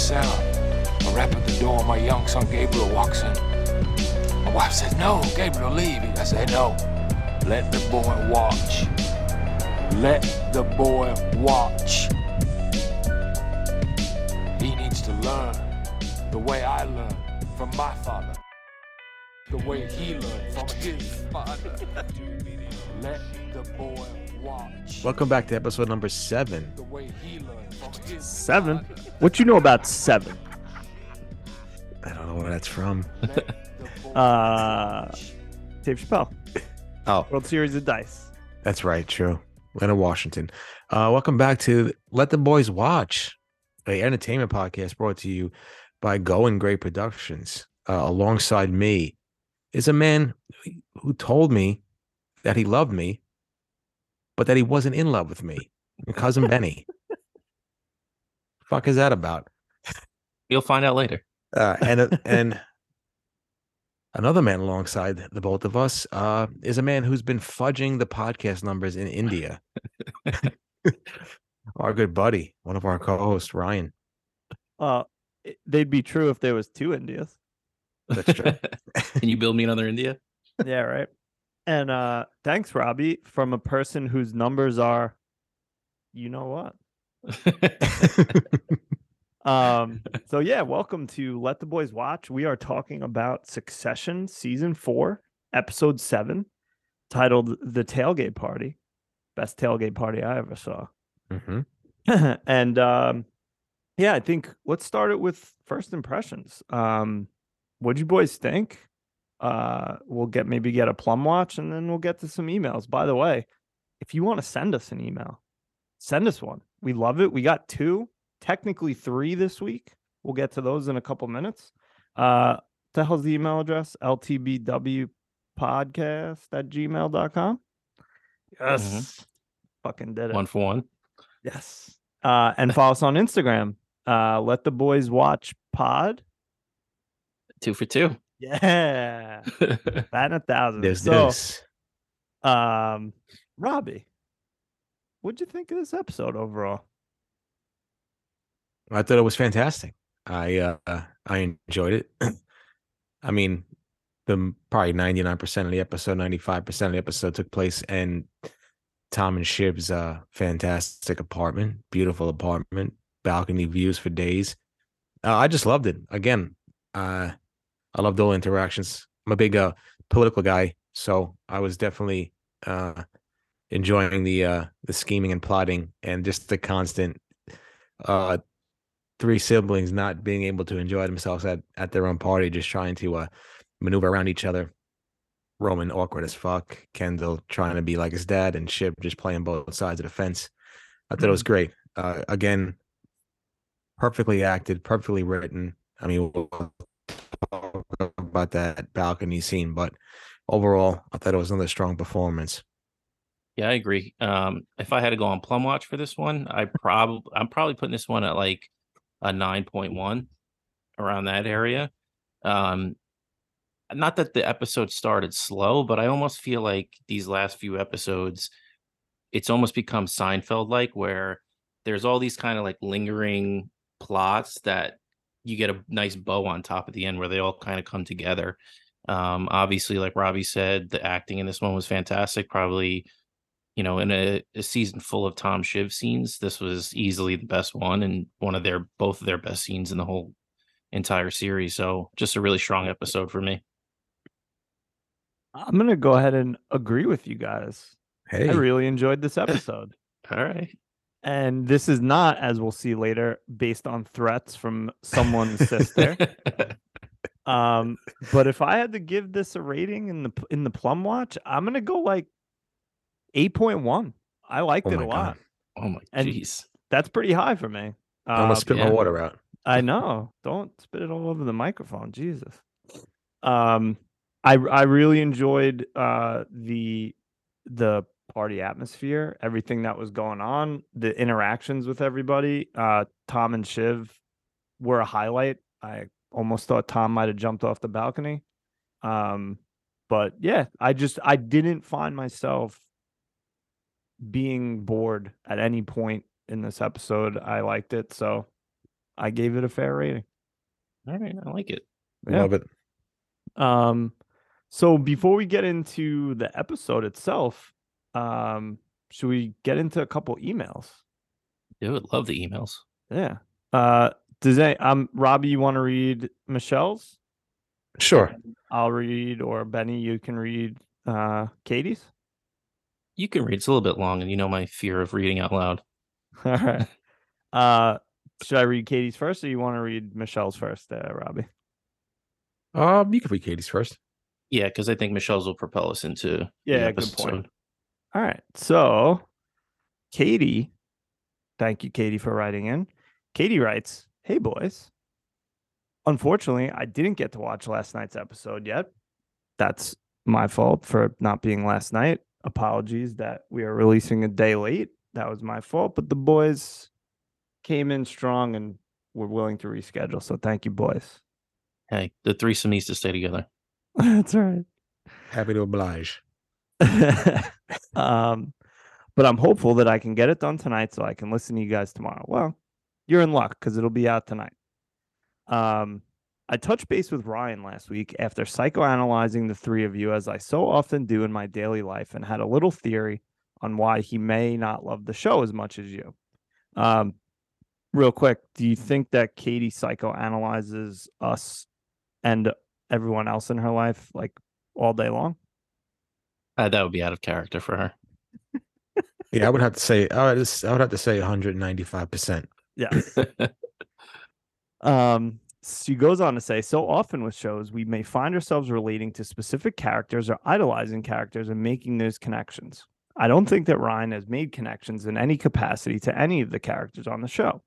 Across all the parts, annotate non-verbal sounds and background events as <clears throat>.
sound. A rap at the door, my young son Gabriel walks in. My wife says, No, Gabriel, leave. I said, No, let the boy watch. Let the boy watch. He needs to learn the way I learned from my father, the way he learned from his father. <laughs> Let the boy watch. Welcome back to episode number seven. The way he learned from his Seven? What you know about seven? I don't know where that's from. Let the boy <laughs> Uh. Dave Chappelle, Oh, World Series of Dice. that's right. True. Leonard Washington. Uh, welcome back to Let the Boys Watch, a entertainment podcast brought to you by Going Grey Productions. Uh, alongside me is a man who told me that he loved me, but that he wasn't in love with me. My cousin Benny. Fuck is that about? You'll find out later. uh, and <laughs> and another man alongside the both of us uh, is a man who's been fudging the podcast numbers in India. <laughs> our good buddy, one of our co-hosts, Ryan. Uh, they'd be true if there was two Indias. That's true. <laughs> Can you build me another India? Yeah, right. And uh, thanks, Robbie, from a person whose numbers are, you know what. <laughs> <laughs> Um, so yeah, welcome to Let the Boys Watch. We are talking about Succession season four, episode seven, titled The Tailgate Party. Best tailgate party I ever saw. Mhm. <laughs> and um yeah, I think let's start it with first impressions. Um what'd you boys think? Uh we'll get maybe get a plum watch and then we'll get to some emails. By the way, if you want to send us an email, send us one. We love it. We got two, technically three this week. We'll get to those in a couple minutes. Uh the hell's the email address? LTBW podcast at gmail.com. Yes. Fucking did it. One for one. Yes. Uh, and follow us on Instagram. Uh, let the boys watch pod. Two for two. Yeah. <laughs> Batting a thousand. There's so, this. um, Robbie, what'd you think of this episode overall? I thought it was fantastic. I uh, I enjoyed it. <clears throat> I mean, the probably ninety nine percent of the episode, ninety five percent of the episode took place in Tom and Shiv's uh, fantastic apartment, beautiful apartment, balcony views for days. Uh, I just loved it. Again, uh, I loved all interactions. I'm a big uh, political guy, so I was definitely uh, enjoying the uh, the scheming and plotting and just the constant uh, three siblings not being able to enjoy themselves at, at their own party, just trying to uh, maneuver around each other. Roman awkward as fuck. Kendall trying to be like his dad, and Shiv just playing both sides of the fence. I thought it was great. Uh, again, perfectly acted, perfectly written. I mean, about that balcony scene, but overall, I thought it was another strong performance. Yeah, I agree. Um, if I had to go on Plum Watch for this one, I probably I'm probably putting this one at like a nine point one around that area. Um, not that the episode started slow, but I almost feel like these last few episodes, it's almost become Seinfeld like, where there's all these kind of like lingering plots that you get a nice bow on top at the end where they all kind of come together. Um, obviously, like Robbie said, the acting in this one was fantastic. Probably, you know, in a, a season full of Tom Shiv scenes, this was easily the best one and one of their both of their best scenes in the whole entire series. So just a really strong episode for me. I'm gonna go ahead and agree with you guys. Hey, I really enjoyed this episode. <laughs> All right. And this is not, as we'll see later, based on threats from someone's sister. <laughs> Um, but if I had to give this a rating in the in the Plum Watch, I'm gonna go like eight point one. I liked Oh it my a God. lot. oh my And- jeez. That's pretty high for me. I almost Uh, spit my water out. I <laughs> know. Don't spit it all over the microphone. Jesus. Um, I I really enjoyed uh the the party atmosphere, everything that was going on, the interactions with everybody. Uh, Tom and Shiv were a highlight. I almost thought Tom might have jumped off the balcony. Um, but yeah, I just I didn't find myself being bored at any point in this episode. I liked it, so I gave it a fair rating. All right, I like it. Yeah. Love it. Um, so before we get into the episode itself, um, should we get into a couple emails? Do it. Love the emails. Yeah. Uh, does any, um, Robbie, you want to read Michelle's? Sure. I'll read, or Benny, you can read uh Katie's. You can read. It's a little bit long, and you know my fear of reading out loud. <laughs> All right. Uh, should I read Katie's first, or you want to read Michelle's first, uh, Robbie? Um, you can read Katie's first. Yeah, because I think Michelle's will propel us into the Yeah, good point. Episode. All right. So, Katie, thank you, Katie, for writing in. Katie writes, Hey, boys. Unfortunately, I didn't get to watch last night's episode yet. That's my fault for not being last night. Apologies that we are releasing a day late. That was my fault, but the boys came in strong and were willing to reschedule. So, thank you, boys. Hey, the threesome needs to stay together. <laughs> That's right. Happy to oblige. <laughs> um, but I'm hopeful that I can get it done tonight so I can listen to you guys tomorrow. Well, you're in luck because it'll be out tonight. Um, I touched base with Ryan last week after psychoanalyzing the three of you, as I so often do in my daily life, and had a little theory on why he may not love the show as much as you. Um, real quick, do you think that Katie psychoanalyzes us and everyone else in her life like all day long? Uh, that would be out of character for her. <laughs> Yeah, I would have to say I would, I would have to say 195 percent. Yes. <laughs> Um, she goes on to say, so often with shows, we may find ourselves relating to specific characters or idolizing characters and making those connections. I don't think that Ryan has made connections in any capacity to any of the characters on the show.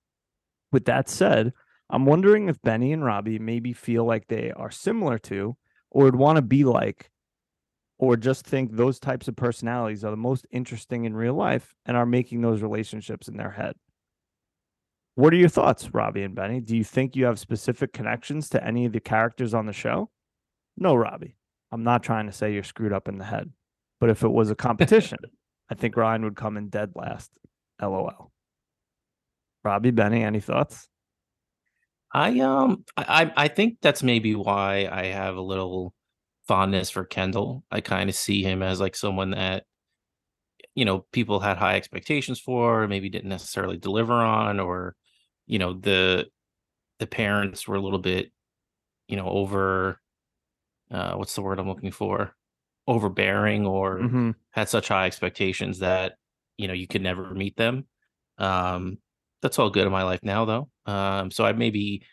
With that said, I'm wondering if Benny and Robbie maybe feel like they are similar to or would want to be like, or just think those types of personalities are the most interesting in real life and are making those relationships in their head. What are your thoughts, Robbie and Benny? Do you think you have specific connections to any of the characters on the show? No, Robbie. I'm not trying to say you're screwed up in the head. But if it was a competition, <laughs> I think Ryan would come in dead last. LOL. Robbie, Benny, any thoughts? I um I I I think that's maybe why I have a little fondness for Kendall. I kind of see him as like someone that you know people had high expectations for, maybe didn't necessarily deliver on, or you know the the parents were a little bit you know over uh what's the word I'm looking for overbearing or Mm-hmm. had such high expectations that you know you could never meet them. Um, that's all good in my life now, though. Um, so I maybe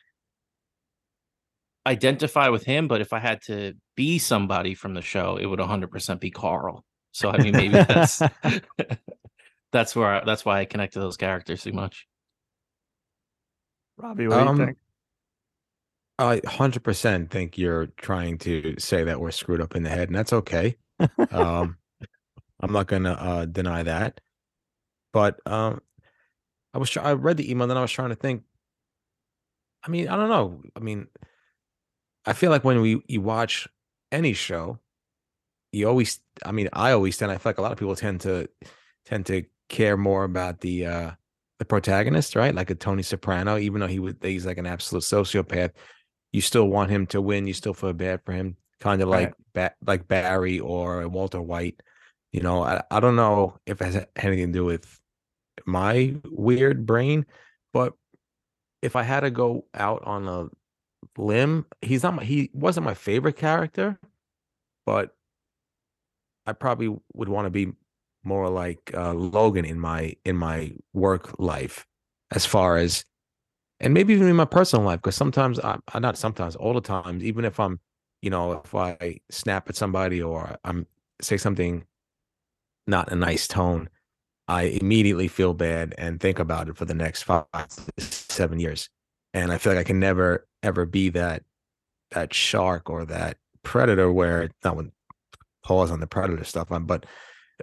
identify with him, but if I had to be somebody from the show, it would 100% be Carl. So I mean, maybe that's <laughs> <laughs> that's where I, that's why I connect to those characters too much. Robbie, what do Um, you think? I 100% think you're trying to say that we're screwed up in the head, and that's okay. Um, <laughs> I'm not gonna uh, deny that. But um, I was try- I read the email, then I was trying to think. I mean, I don't know. I mean, I feel like when we you watch any show, you always. I mean, I always tend. I feel like a lot of people tend to tend to care more about the uh the protagonist, right? Like a Tony Soprano, even though he would he's like an absolute sociopath, you still want him to win. You still feel bad for him, kind of Right. like ba- like Barry or Walter White. You know, I, I don't know if it has anything to do with my weird brain, but if I had to go out on a limb, he's not my, he wasn't my favorite character, but I probably would want to be more like uh, Logan in my in my work life, as far as, and maybe even in my personal life, because sometimes I, I not sometimes all the times, even if I'm, you know, if I snap at somebody or I'm say something not a nice tone, I immediately feel bad and think about it for the next five seven years, and I feel like I can never ever be that that shark or that predator where not when pause on the predator stuff on, but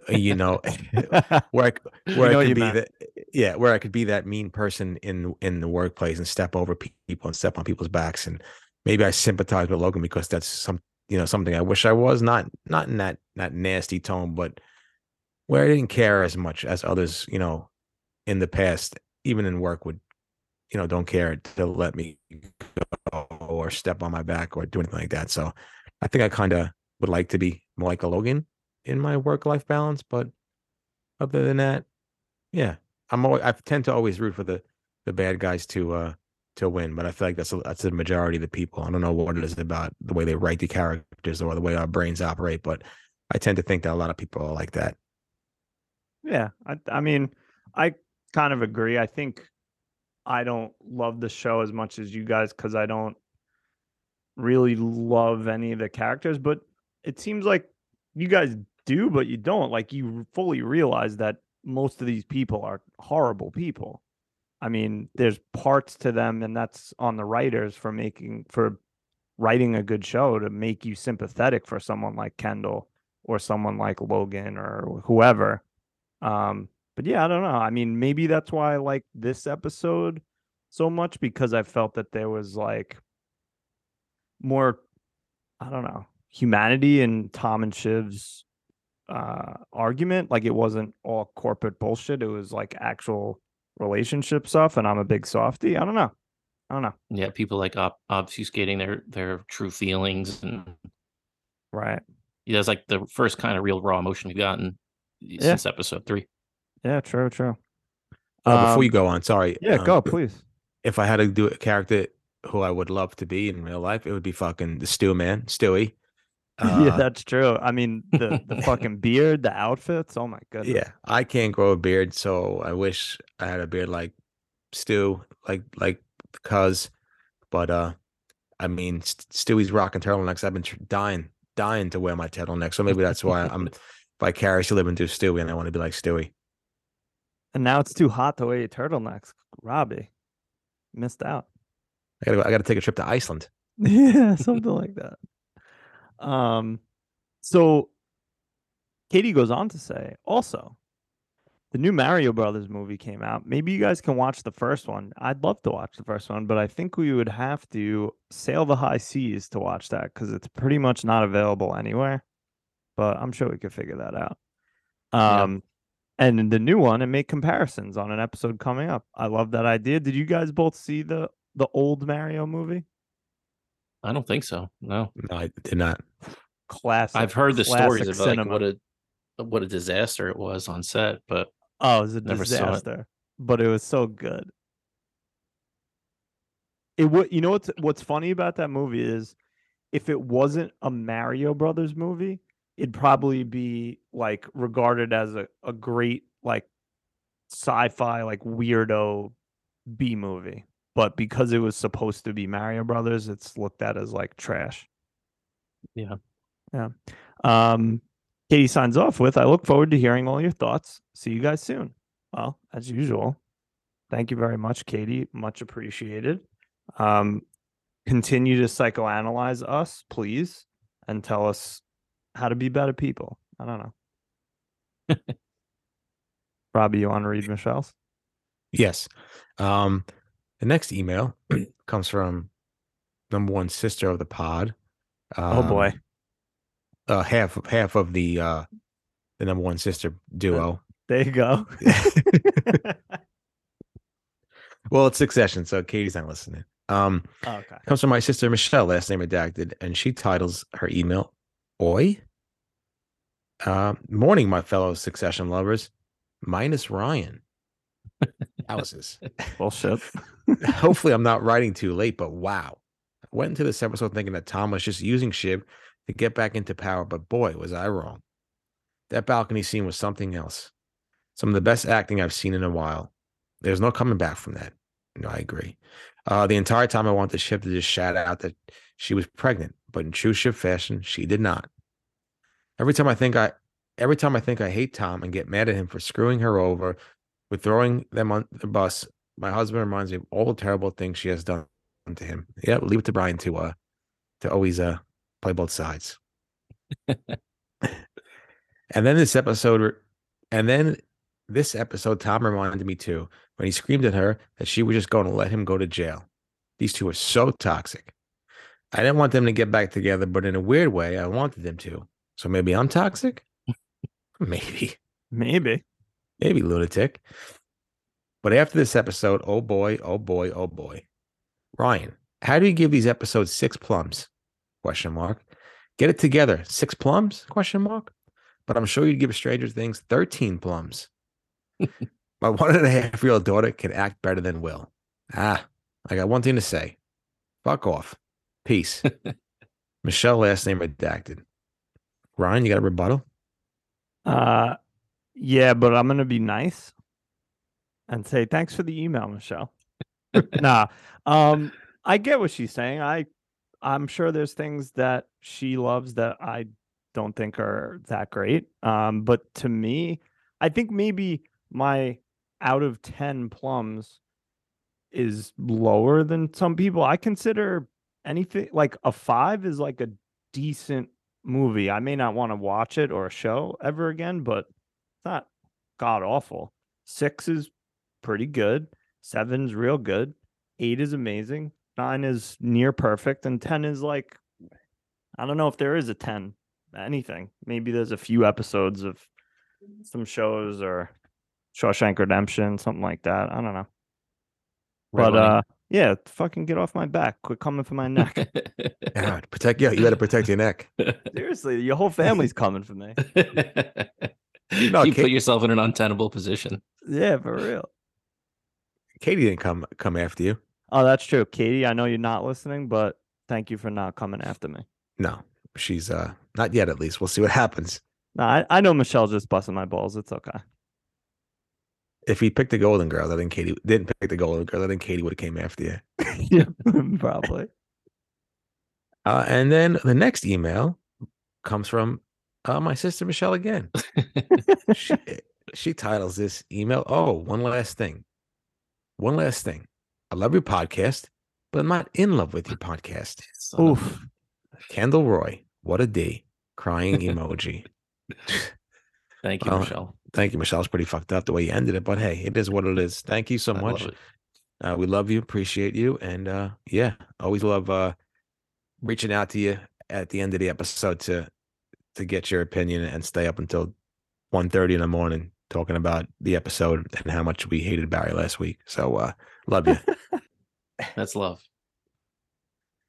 uh, you know <laughs> <laughs> where I where know I could be meant. that yeah where I could be that mean person in in the workplace and step over people and step on people's backs and maybe I sympathize with Logan because that's some you know something I wish I was not not in that that nasty tone but where I didn't care as much as others you know in the past even in work would you know, don't care to let me go or step on my back or do anything like that. So I think I kind of would like to be more like a Logan in my work life balance. But other than that, yeah, I'm always, I tend to always root for the the bad guys to uh to win, but I feel like that's a, that's the majority of the people. I don't know what it is about the way they write the characters or the way our brains operate, but I tend to think that a lot of people are like that. Yeah, I I mean, I kind of agree. I think I don't love the show as much as you guys because I don't really love any of the characters, but it seems like you guys do, but you don't. Like you fully realize that most of these people are horrible people. I mean, there's parts to them, and that's on the writers for making for writing a good show to make you sympathetic for someone like Kendall or someone like Logan or whoever. Um, but yeah, I don't know. I mean, maybe that's why I like this episode so much because I felt that there was like more, I don't know, humanity in Tom and Shiv's uh argument. Like it wasn't all corporate bullshit. It was like actual relationship stuff. And I'm a big softy. I don't know. I don't know. Yeah, people like ob- obfuscating their their true feelings, and Right. yeah, that's like the first kind of real raw emotion we've gotten since episode three. Yeah, true, true. Oh, before Um, you go on, sorry. Yeah, um, go, please. If I had to do a character who I would love to be in real life, it would be fucking the Stew Man, Stewy. <laughs> yeah, Uh, that's true. I mean, the the fucking <laughs> beard, the outfits. Oh my goodness. yeah. I can't grow a beard, so I wish I had a beard like Stu, like like cuz. But uh, I mean, St- Stewy's rocking turtlenecks. I've been tr- dying, dying to wear my turtleneck. So maybe that's why I'm <laughs> vicariously living through Stewy, and I want to be like Stewy. And now it's too hot to wear your turtlenecks. Robbie missed out. I gotta go, I gotta take a trip to Iceland. <laughs> yeah, something like that. Um, so Katie goes on to say also, the new Mario Brothers movie came out. Maybe you guys can watch the first one. I'd love to watch the first one, but I think we would have to sail the high seas to watch that because it's pretty much not available anywhere. But I'm sure we could figure that out. Yeah. And in the new one, and make comparisons on an episode coming up. I love that idea. Did you guys both see the the old Mario movie? I don't think so. No, No, I did not. Classic. I've heard the stories classic of like what a what a disaster it was on set, but Oh, it was a Never saw it. disaster, but it was so good. It would, you know what's what's funny about that movie is, if it wasn't a Mario Brothers movie, it'd probably be like regarded as a, a great like sci-fi like weirdo B movie. But because it was supposed to be Mario Brothers, it's looked at as like trash. Yeah. Yeah. Um Katie signs off with I look forward to hearing all your thoughts. See you guys soon. Well, as usual, thank you very much, Katie. Much appreciated. Um, continue to psychoanalyze us, please, and tell us how to be better people. I don't know. <laughs> Robbie, you want to read Michelle's? Yes. Um, the next email <clears throat> comes from number one sister of the pod. oh boy. um, Uh, half of half of the uh the number one sister duo. There you go. <laughs> <laughs> well, it's succession, so Katie's not listening. Um, okay. comes from my sister Michelle, last name redacted, and she titles her email "Oi." Uh, morning, my fellow succession lovers, minus Ryan. Houses. <laughs> Bullshit. <laughs> Hopefully, I'm not writing too late, but wow. I went into this episode thinking that Tom was just using Shiv to get back into power, but boy, was I wrong. That balcony scene was something else. Some of the best acting I've seen in a while. There's no coming back from that. No, I agree. Uh, the entire time I wanted Shiv to just shout out that she was pregnant, but in true Shiv fashion, she did not. Every time I think I every time I think I hate Tom and get mad at him for screwing her over with throwing them on the bus, my husband reminds me of all the terrible things she has done to him. Yeah, leave it to Brian to uh to always uh play both sides. <laughs> and then this episode and then this episode Tom reminded me too when he screamed at her that she was just going to let him go to jail. These two are so toxic. I didn't want them to get back together, but in a weird way, I wanted them to. So maybe I'm toxic? <laughs> maybe. Maybe. Maybe lunatic. But after this episode, oh boy, oh boy, oh boy. Ryan, how do you give these episodes six plums? Question mark. Get it together. Six plums? Question mark. But I'm sure you'd give a Stranger Things 13 plums. <laughs> My one and a half year old daughter can act better than Will. Ah, I got one thing to say. Fuck off. Peace. <laughs> Michelle, last name redacted. Ryan, you got a rebuttal? Uh, yeah, but I'm gonna be nice and say thanks for the email, Michelle. <laughs> nah, um, I get what she's saying. I, I'm sure there's things that she loves that I don't think are that great. Um, but to me, I think maybe my out of ten plums is lower than some people. I consider anything like a five is like a decent movie. I may not want to watch it or a show ever again, but it's not god awful. Six is pretty good. Seven's real good. Eight is amazing. Nine is near perfect. And 10 is like, I don't know if there is a 10, anything. Maybe there's a few episodes of some shows or Shawshank Redemption, something like that. I don't know. Red but uh, yeah, fucking get off my back. Quit coming for my neck. God, protect yeah, you got to protect your neck. Seriously, your whole family's coming for me. No, you Kate- put yourself in an untenable position. Yeah, for real. Katie didn't come come after you. Oh, that's true. Katie, I know you're not listening, but thank you for not coming after me. No, she's uh not yet. At least we'll see what happens. No, I, I know Michelle's just busting my balls. It's okay. If he picked the Golden Girl, think Katie didn't pick the Golden Girl. think Katie would have came after you. yeah, <laughs> probably. Uh, and then the next email comes from uh, my sister Michelle again. <laughs> she, she titles this email, Oh, one last thing. One last thing. I love your podcast, but I'm not in love with your podcast. Oof. Kendall Roy, what a D. Crying emoji. <laughs> Thank you, Well, Michelle. Thank you, Michelle. It's pretty fucked up the way you ended it, but hey, it is what it is. Thank you so I much. love. Uh, we love you, appreciate you, and uh, yeah, always love uh, reaching out to you at the end of the episode to to get your opinion and stay up until 1.30 in the morning talking about the episode and how much we hated Barry last week. So uh, love you. <laughs> That's love.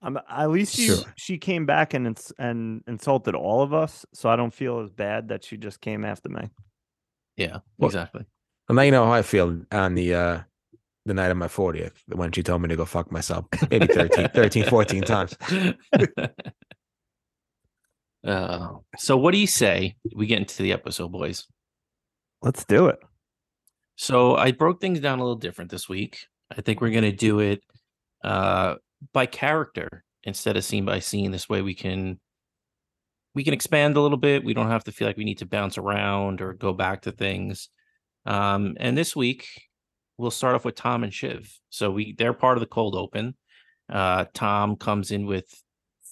I'm, at least she, Sure. she came back and ins- and insulted all of us, so I don't feel as bad that she just came after me. Yeah, Well- exactly. and now you know how I feel on the uh, the night of my 40th when she told me to go fuck myself maybe 13, <laughs> 13 14 times. <laughs> uh, so, what do you say we get into the episode, boys? Let's do it. So, I broke things down a little different this week. I think we're going to do it uh, by character instead of scene by scene. This way, we can we can expand a little bit. We don't have to feel like we need to bounce around or go back to things. Um, and this week, we'll start off with Tom and Shiv. So we they're part of the cold open. Uh, Tom comes in with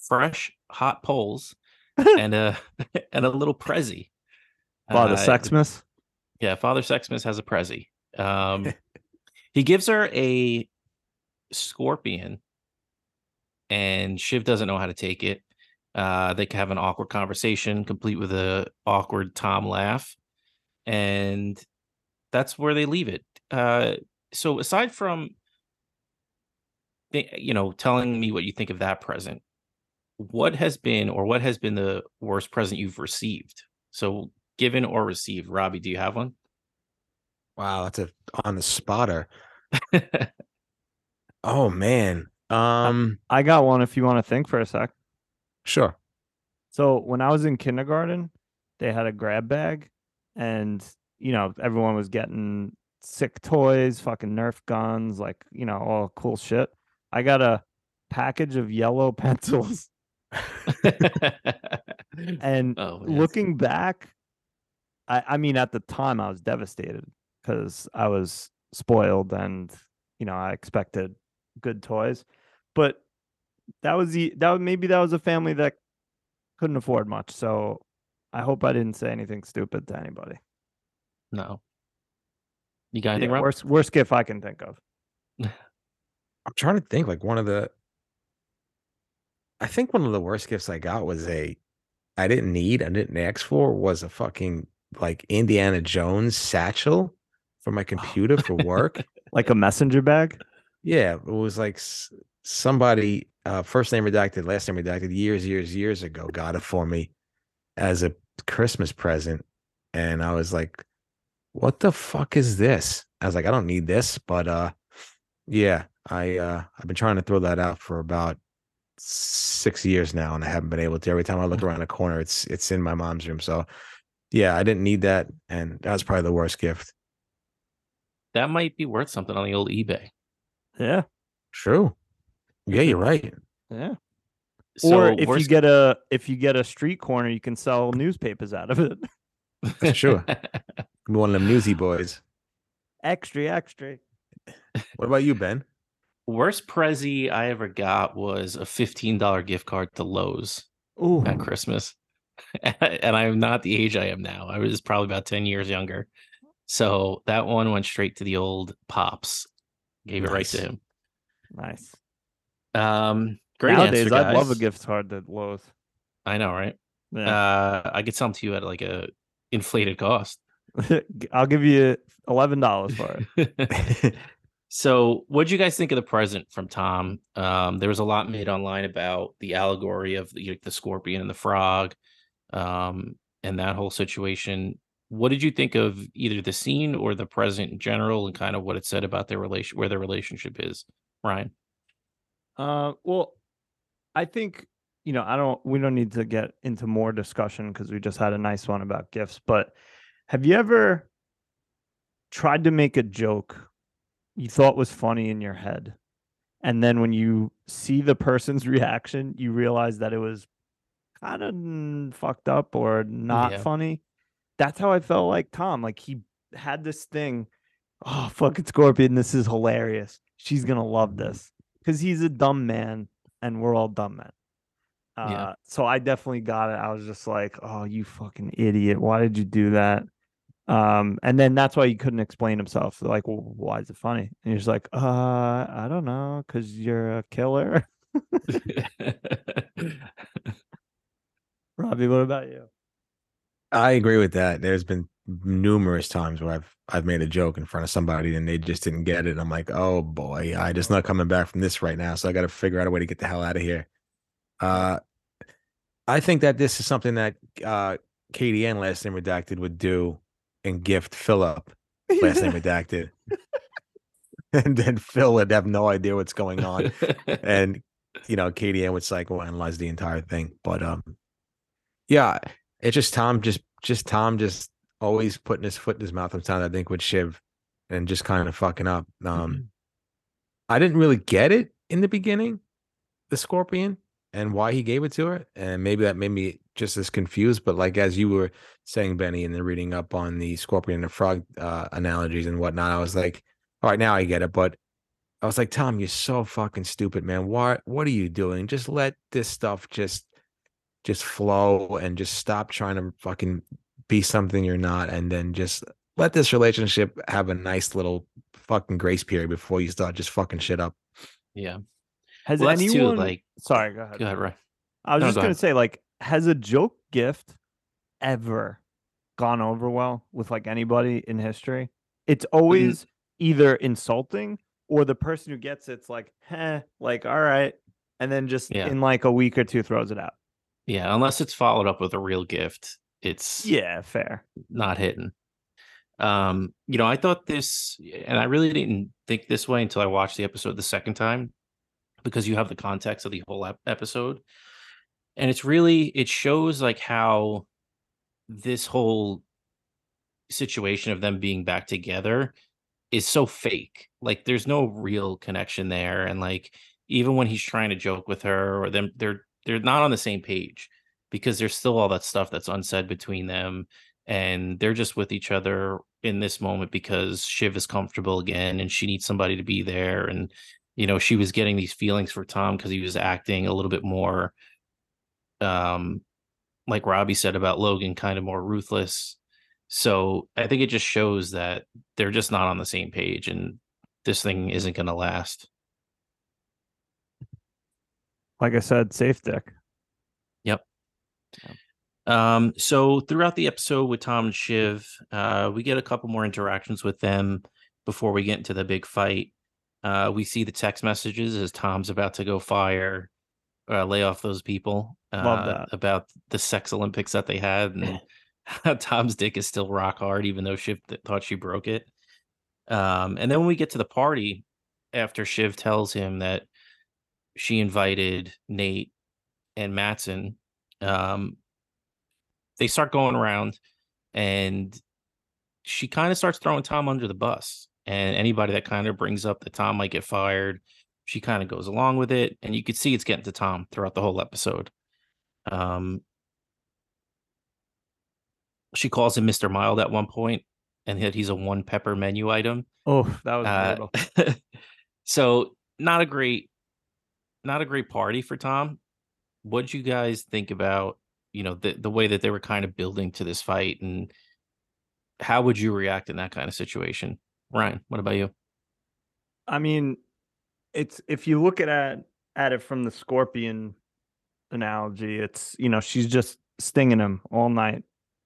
fresh hot poles <laughs> and a <laughs> and a little prezi. Father Uh, Sexmas. yeah, Father Sexmas has a prezi. Um, he gives her a scorpion, and Shiv doesn't know how to take it. Uh, they can have an awkward conversation, complete with a awkward Tom laugh, and that's where they leave it. Uh, so aside from, you know, telling me what you think of that present, what has been or what has been the worst present you've received? So given or received, Robbie, do you have one? Wow, that's a on the spotter. <laughs> Oh man. Um I got one if you want to think for a sec. sure. So when I was in kindergarten, they had a grab bag, and you know everyone was getting sick toys, fucking Nerf guns, like you know all cool shit. I got a package of yellow <laughs> pencils, and <laughs> oh, yes. looking back, I I mean at the time I was devastated because I was spoiled and you know I expected good toys, but that was the that was, maybe that was a family that couldn't afford much. So I hope I didn't say anything stupid to anybody. no. You got anything, Yeah, Rob? worst worst gift I can think of. <laughs> I'm trying to think like one of the I think one of the worst gifts I got was a I didn't need, I didn't ask for was a fucking like Indiana Jones satchel for my oh. computer for work. <laughs> Like a messenger bag? Yeah, it was like s- somebody, uh, first name redacted, last name redacted, years, years, years ago, got it for me as a Christmas present, and I was like, "What the fuck is this?" I was like, "I don't need this," but uh, yeah, I uh, I've been trying to throw that out for about six years now, and I haven't been able to. Every time I look around the corner, it's it's in my mom's room. So, yeah, I didn't need that, and that was probably the worst gift. That might be worth something on the old eBay. Yeah. True. Yeah, you're right. Yeah. So or if you get a if you get a street corner, you can sell newspapers out of it. That's true. <laughs> One of them newsy boys. extra, extra. What about you, Ben? Worst Prezi I ever got was a $15 gift card to Lowe's Ooh. at Christmas. <laughs> and I'm not the age I am now. I was probably about 10 years younger. So that one went straight to the old pops. Gave it right to him. Nice. Um great Nowadays, answer, I'd love a gift card that Lowe's. I know, right? Yeah. Uh I could sell them to you at like a inflated cost. <laughs> I'll give you eleven dollars for it. <laughs> So, what do you guys think of the present from Tom? Um, there was a lot made online about the allegory of the, the scorpion and the frog, um, and that whole situation. What did you think of either the scene or the present in general, and kind of what it said about their relation, where their relationship is? Ryan, Uh, well, I think you know I don't. We don't need to get into more discussion because we just had a nice one about gifts. But have you ever tried to make a joke you thought was funny in your head, and then when you see the person's <laughs> reaction, you realize that it was kind of fucked up or not Yeah. funny? That's how I felt like Tom. Like he had this thing. Oh, fucking Scorpion, this is hilarious. She's gonna love this because he's a dumb man and we're all dumb men. Uh, Yeah. So I definitely got it. I was just like, oh, you fucking idiot. Why did you do that? Um, and then that's why he couldn't explain himself. Like, well, why is it funny? And he's like, uh, I don't know, because you're a killer. <laughs> <laughs> Robbie, what about you? I agree with that. There's been numerous times where I've I've made a joke in front of somebody and they just didn't get it. I'm like, oh boy, I just not coming back from this right now. So I got to figure out a way to get the hell out of here. Uh, I think that this is something that uh, Katie and last name redacted would do and gift Philip last name <laughs> redacted, <laughs> and then Phil would have no idea what's going on, <laughs> and you know Katie Ann would psychoanalyze the entire thing. But um, yeah, it's just Tom, just just Tom, just always putting his foot in his mouth sometimes. I think with Shiv, and just kind of fucking up. Um, I didn't really get it in the beginning, the Scorpion, and why he gave it to her, and maybe that made me just as confused. But like as you were saying, Benny, and then reading up on the Scorpion and the Frog uh, analogies and whatnot, I was like, all right, now I get it. But I was like, Tom, you're so fucking stupid, man. What what are you doing? Just let this stuff just just flow and just stop trying to fucking be something you're not and then just let this relationship have a nice little fucking grace period before you start just fucking shit up. yeah. Has Well, that's too, anyone like- sorry, go ahead. Go ahead, Ryan. I was No, just go gonna ahead. say, like, has a joke gift ever gone over well with like anybody in history? It's always either insulting or the person who gets it's like, eh, like, all right, and then just Yeah. in like a week or two throws it out. Yeah, unless it's followed up with a real gift, it's Yeah, fair. not hitting. Um, you know, I thought this, and I really didn't think this way until I watched the episode the second time, because you have the context of the whole ep- episode, and it's really it shows like how this whole situation of them being back together is so fake. Like, there's no real connection there, and like even when he's trying to joke with her, or them, they're they're not on the same page because there's still all that stuff that's unsaid between them and they're just with each other in this moment because Shiv is comfortable again and she needs somebody to be there and you know she was getting these feelings for Tom because he was acting a little bit more um like Robbie said about Logan kind of more ruthless. So I think it just shows that they're just not on the same page and this thing isn't going to last. Like I said, safe Um, so throughout the episode with Tom and Shiv, uh, we get a couple more interactions with them. before we get into the big fight. Uh, we see the text messages as Tom's about to go fire, uh, lay off those people uh, about the sex Olympics that they had, and <laughs> Tom's dick is still rock hard, even though Shiv th- thought she broke it. Um, and then when we get to the party, after Shiv tells him that she invited Nate and Matsson, um, they start going around, and she kind of starts throwing Tom under the bus. And anybody that kind of brings up that Tom might get fired, she kind of goes along with it, and you could see it's getting to Tom throughout the whole episode. Um, she calls him Mr. Mild at one point, and that he's a one pepper menu item. Oh, that was Uh, brutal. <laughs> so not a great, not a great party for Tom. What would you guys think about you know the the way that they were kind of building to this fight, and how would you react in that kind of situation? Ryan, what about you? I mean, it's if you look at it, at it from the scorpion analogy, it's you know she's just stinging him all night,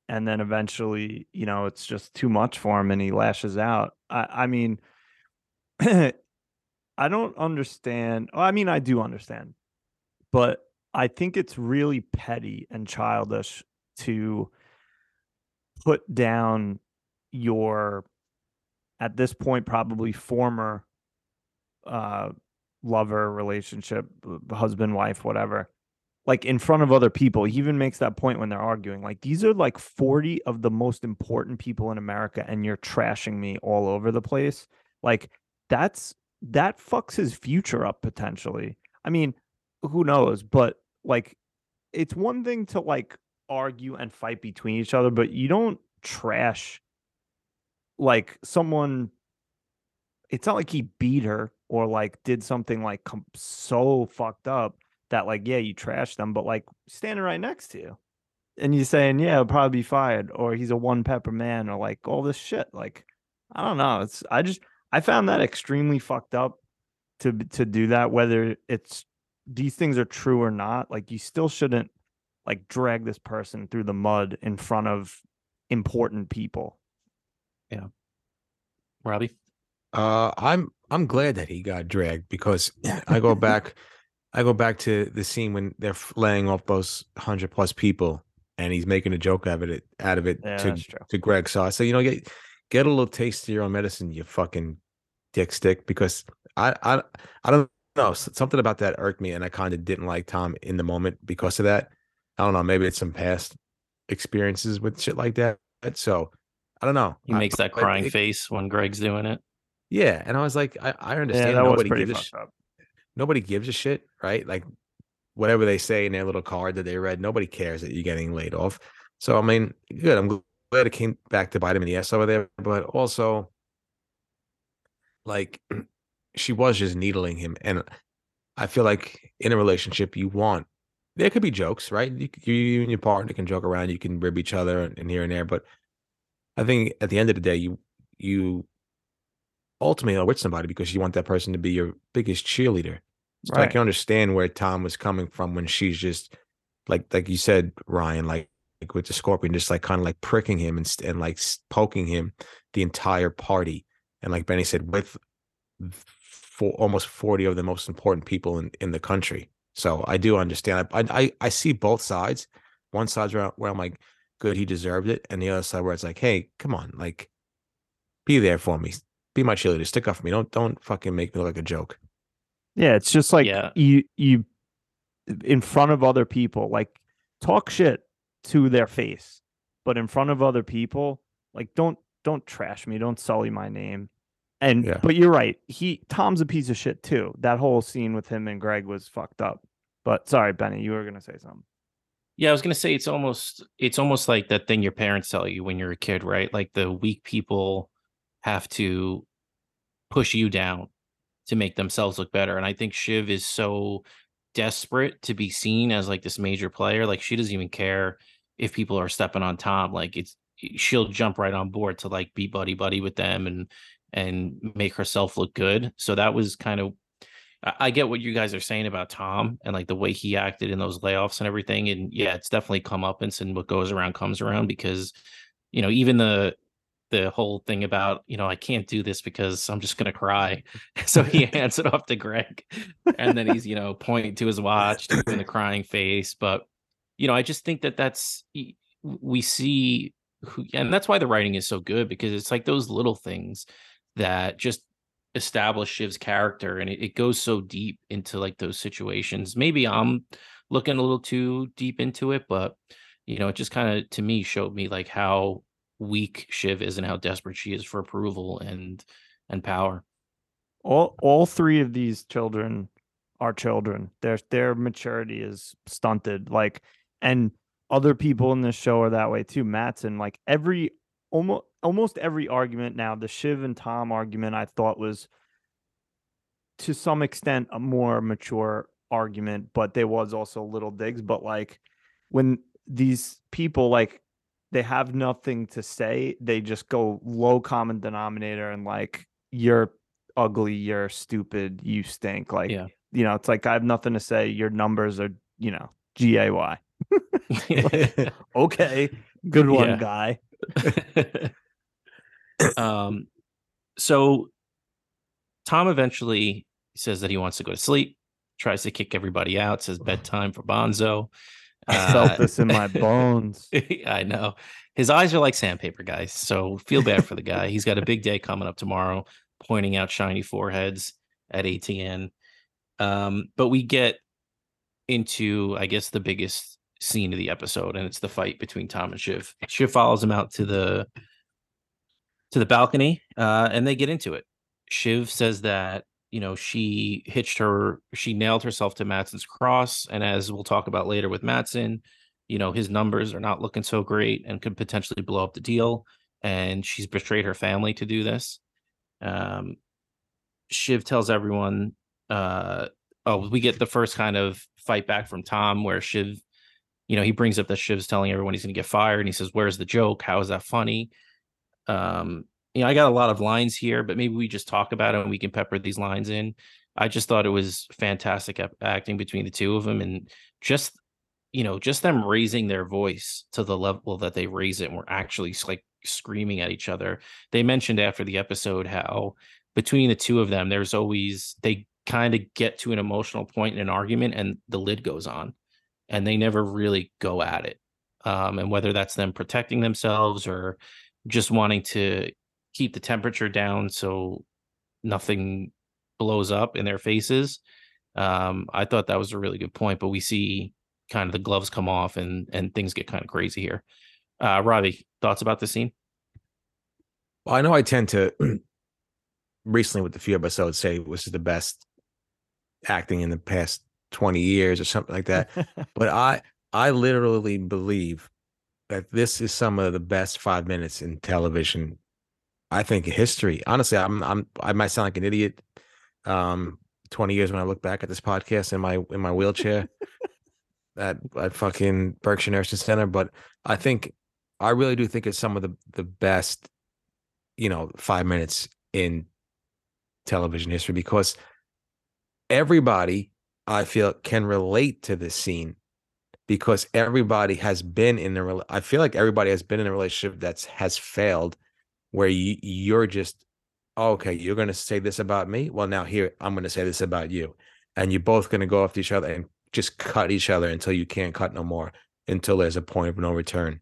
and then eventually, you know, it's just too much for him, and he lashes out. I, I mean, <clears throat> I don't understand. well, I mean, I do understand, but I think it's really petty and childish to put down your at this point probably former uh lover relationship uh, husband wife whatever like in front of other people. He even makes that point when they're arguing like these are like 40 of the most important people in america and you're trashing me all over the place. Like that's that fucks his future up potentially. I mean who knows? But like it's one thing to like argue and fight between each other but you don't trash like someone it's not like he beat her or like did something like com- so fucked up that like yeah you trash them but like standing right next to you and you're saying yeah he'll probably be fired or he's a one pepper man or like all this shit like i don't know it's i just i found that extremely fucked up to to do that whether it's these things are true or not like you still shouldn't like drag this person through the mud in front of important people Yeah. Robbie? Uh, I'm I'm glad that he got dragged because <clears throat> I go back, I go back to the scene when they're f- laying off those hundred plus people, and he's making a joke out of it out of it yeah to to Greg. So I say, you know, get get a little taste of your own medicine, you fucking dick stick, because I I I don't know s- something about that irked me, and I kind of didn't like Tom in the moment because of that. I don't know, maybe it's some past experiences with shit like that. So I don't know. He I- makes that crying it- face when Greg's doing it. Yeah, and I was like, I, I yeah understand that nobody gives a sh- up nobody gives a shit, right? Like whatever they say in their little card that they read, nobody cares that you're getting laid off. So I mean, good. I'm glad it came back to bite him in the ass over there, but also like <clears throat> she was just needling him, and I feel like in a relationship you want there could be jokes, right? You, you and your partner can joke around, you can rib each other and, and here and there, but I think at the end of the day, you you ultimately are with somebody because you want that person to be your biggest cheerleader. So I can understand where Tom was coming from when she's just like like you said, Ryan, like, like with the scorpion, just like kind of like pricking him and and like poking him the entire party. And like Benny said, with for almost 40 of the most important people in, in the country. So I do understand. I, I I see both sides. One side's where, where I'm like, good, he deserved it, and the other side where it's like, hey, come on, like, be there for me, be my cheerleader, stick up for me. Don't don't fucking make me look like a joke. Yeah, it's just like Yeah. you you in front of other people, like talk shit to their face, but in front of other people, like don't don't trash me, don't sully my name. And Yeah. but you're right. He Tom's a piece of shit too. That whole scene with him and Greg was fucked up. But sorry, Benny, you were gonna say something. Yeah, I was gonna say it's almost it's almost like that thing your parents tell you when you're a kid, right? Like the weak people have to push you down to make themselves look better. And I think Shiv is so desperate to be seen as like this major player. Like she doesn't even care if people are stepping on Tom. Like it's she'll jump right on board to like be buddy buddy with them and and make herself look good. So that was kind of I get what you guys are saying about Tom and like the way he acted in those layoffs and everything. And yeah, it's definitely come up and what goes around comes around because, you know, even the the whole thing about you know I can't do this because I'm just gonna cry. <laughs> so he <laughs> hands it off to Greg, and then he's you know pointing to his watch, doing the crying face. But you know I just think that that's we see, who, and that's why the writing is so good because it's like those little things that just establish Shiv's character, and it, it goes so deep into like those situations. Maybe I'm looking a little too deep into it, but you know, it just kind of to me showed me like how weak Shiv is and how desperate she is for approval and and power. All all three of these children are children. Their their maturity is stunted. Like and other people in this show are that way too. Matsson, like every almost almost every argument now, the Shiv and Tom argument I thought was to some extent a more mature argument, but there was also little digs. But like when these people like they have nothing to say, they just go low common denominator and like you're ugly, you're stupid, you stink. Like Yeah. you know, it's like I have nothing to say. Your numbers are, you know, G A Y. <laughs> <laughs> Okay, good one, Yeah. guy. <laughs> um, so Tom eventually says that he wants to go to sleep, tries to kick everybody out, says bedtime for Bonzo. I felt Uh, this in my bones. <laughs> I know. His eyes are like sandpaper, guys. So feel bad for the guy. He's got a big day coming up tomorrow, pointing out shiny foreheads at ATN. Um, but we get into, I guess, the biggest scene of the episode, and it's the fight between Tom and Shiv. Shiv follows him out to the to the balcony, uh, and they get into it. Shiv says that you know she hitched her, she nailed herself to Matsson's cross, and as we'll talk about later with Matsson, you know his numbers are not looking so great and could potentially blow up the deal. And she's betrayed her family to do this. Um, Shiv tells everyone, uh, oh, we get the first kind of fight back from Tom where Shiv, you know, he brings up that Shiv's telling everyone he's going to get fired, and he says, "Where's the joke? How is that funny?" Um, you know, I got a lot of lines here, but maybe we just talk about it and we can pepper these lines in. I just thought it was fantastic acting between the two of them, and just you know, just them raising their voice to the level that they raise it, and we're actually like screaming at each other. They mentioned after the episode how between the two of them, there's always they kind of get to an emotional point in an argument, and the lid goes on, and they never really go at it. Um, and whether that's them protecting themselves or just wanting to keep the temperature down so nothing blows up in their faces. Um, I thought that was a really good point, but we see kind of the gloves come off and and things get kind of crazy here. Uh, Robbie, thoughts about the scene? Well, I know I tend to <clears throat> recently with the few episodes say this is the best acting in the past 20 years or something like that. <laughs> but I I literally believe that this is some of the best five minutes in television. I think in history. Honestly, I'm I'm I might sound like an idiot. Um, 20 years when I look back at this podcast in my in my wheelchair <laughs> at at fucking Berkshire Nursing Center, but I think I really do think it's some of the the best, you know, five minutes in television history because everybody I feel can relate to this scene because everybody has been in a I feel like everybody has been in a relationship that's has failed where you you're just "Oh, okay you're going to say this about me well now here I'm going to say this about you and you're both going to go after each other and just cut each other until you can't cut no more until there's a point of no return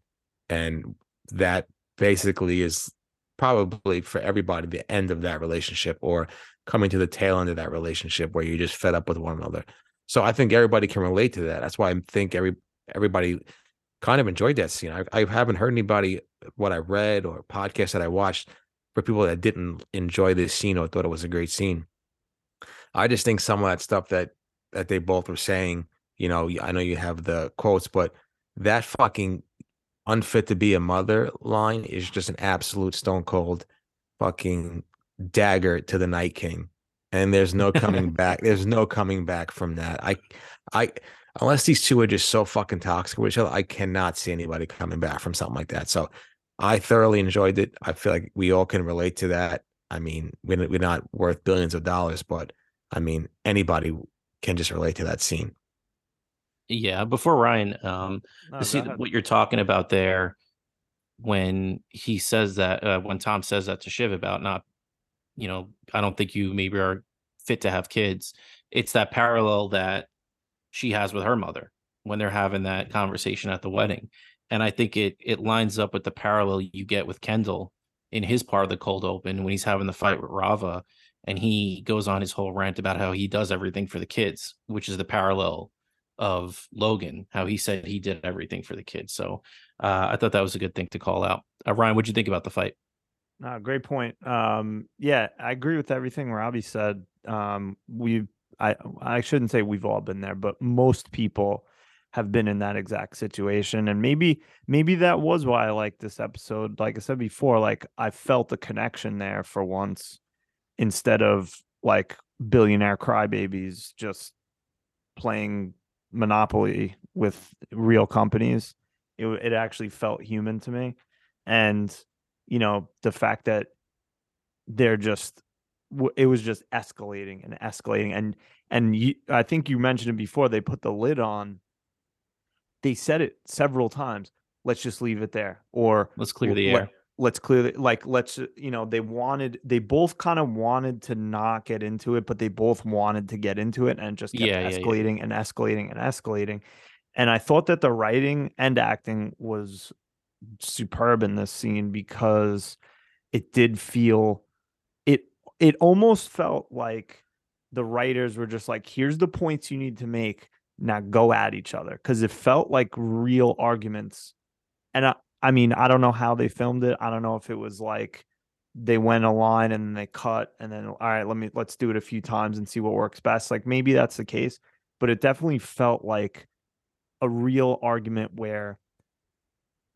and that basically is probably for everybody the end of that relationship or coming to the tail end of that relationship where you're just fed up with one another. So I think everybody can relate to that. That's why I think every everybody kind of enjoyed that scene. I, I haven't heard anybody what I read or podcast that I watched for people that didn't enjoy this scene or thought it was a great scene. I just think some of that stuff that that they both were saying, you know, I know you have the quotes, but that fucking unfit to be a mother line is just an absolute stone cold fucking dagger to the night king and there's no coming <laughs> back there's no coming back from that. I i unless these two are just so fucking toxic with each other i cannot see anybody coming back from something like that. So i thoroughly enjoyed it. I feel like we all can relate to that. I mean we're, we're not worth billions of dollars but i mean anybody can just relate to that scene. Yeah, before Ryan, um, No, see what you're talking about there, when he says that uh, when Tom says that to Shiv about not, you know, I don't think you maybe are fit to have kids. It's that parallel that she has with her mother when they're having that conversation at the wedding. And I think it it lines up with the parallel you get with Kendall in his part of the cold open when he's having the fight with Rava and he goes on his whole rant about how he does everything for the kids, which is the parallel of Logan, how he said he did everything for the kids. So uh, I thought that was a good thing to call out. Uh, Ryan, what'd you think about the fight? Uh, great point. Um, yeah, I agree with everything Robbie said. Um, we, I, I shouldn't say we've all been there, but most people have been in that exact situation, and maybe, maybe that was why I liked this episode. Like I said before, like I felt a connection there for once, instead of like billionaire crybabies just playing Monopoly with real companies. It, it actually felt human to me, and you know the fact that they're just it was just escalating and escalating and and you, I think you mentioned it before they put the lid on they said it several times let's just leave it there or let's clear the air let's clear it like let's uh, you know they wanted they both kind of wanted to not get into it but they both wanted to get into it and just kept Yeah, yeah, yeah. escalating and escalating and escalating and i thought that the writing and acting was superb in this scene because it did feel it it almost felt like the writers were just like here's the points you need to make. Now go at each other. Because it felt like real arguments. And I, I mean i don't know how they filmed it. I don't know if it was like they went a line and they cut and then all right let me let's do it a few times and see what works best. Like maybe that's the case but it definitely felt like a real argument where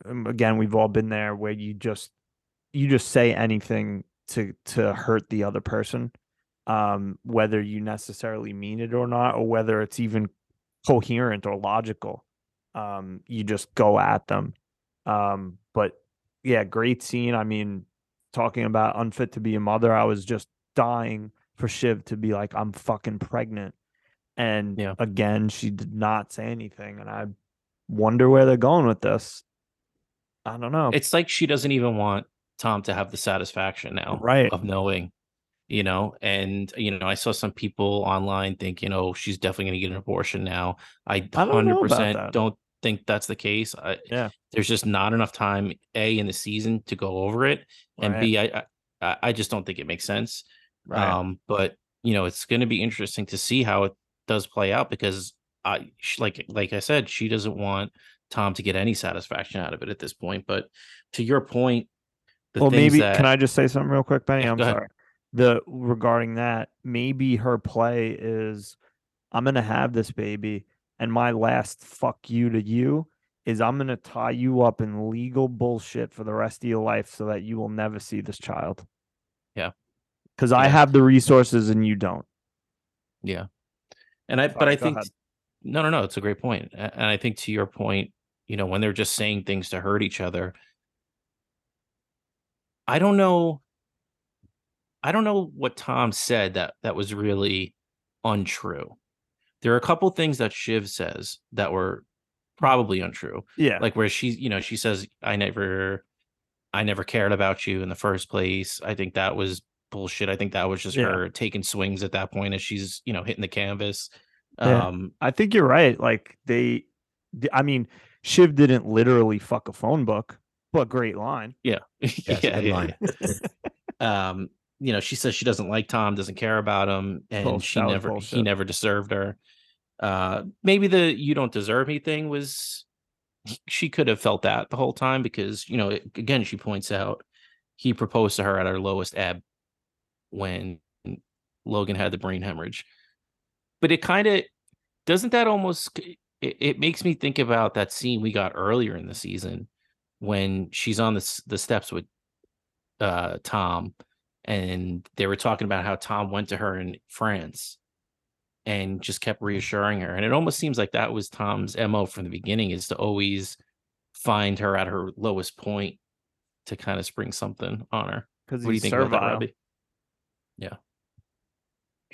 again we've all been there where you just you just say anything to to hurt the other person um whether you necessarily mean it or not or whether it's even coherent or logical. Um you just go at them. Um but yeah great scene. I mean talking about unfit to be a mother i was just dying for shiv to be like i'm fucking pregnant. And Yeah. again she did not say anything and i wonder where they're going with this i don't know It's like she doesn't even want Tom to have the satisfaction now Right. of knowing, you know. And you know, I saw some people online think, you know, she's definitely going to get an abortion now. I hundred percent that. don't think that's the case. I, Yeah. there's just not enough time a in the season to go over it, and Right. b I I I just don't think it makes sense. Right. Um, but you know, it's going to be interesting to see how it does play out because I like like I said, she doesn't want Tom to get any satisfaction out of it at this point. But to your point, the well, maybe that can I just say something real quick, Benny? Yeah, I'm go ahead. sorry. The regarding that, maybe her play is I'm gonna have this baby, and my last fuck you to you is I'm gonna tie you up in legal bullshit for the rest of your life so that you will never see this child. Yeah. Because I have the resources and you don't. Yeah. And I, but I think, ahead. No, no, no, it's a great point. And I think to your point, you know, when they're just saying things to hurt each other, I don't know. I don't know what Tom said that that was really untrue. There are a couple things that Shiv says that were probably untrue. Yeah. Like where she, you know, she says, I never, I never cared about you in the first place. I think that was bullshit. I think that was just Yeah. her taking swings at that point as she's, you know, hitting the canvas. Yeah. Um, I think you're right. Like they, th- I mean, Shiv didn't literally fuck a phone book, but great line. yeah. <laughs> Yes, yeah, yeah, line. yeah. <laughs> um, you know, she says she doesn't like Tom, doesn't care about him, and Bull- she that was never he never deserved her. Uh maybe the you don't deserve me thing was she could have felt that the whole time because you know again she points out he proposed to her at her lowest ebb when Logan had the brain hemorrhage. But it kind of doesn't that almost it, it makes me think about that scene we got earlier in the season when she's on the the steps with uh Tom and they were talking about how Tom went to her in France and just kept reassuring her and it almost seems like that was Tom's MO from the beginning is to always find her at her lowest point to kind of spring something on her. Because What he's think about that, servile. Robbie?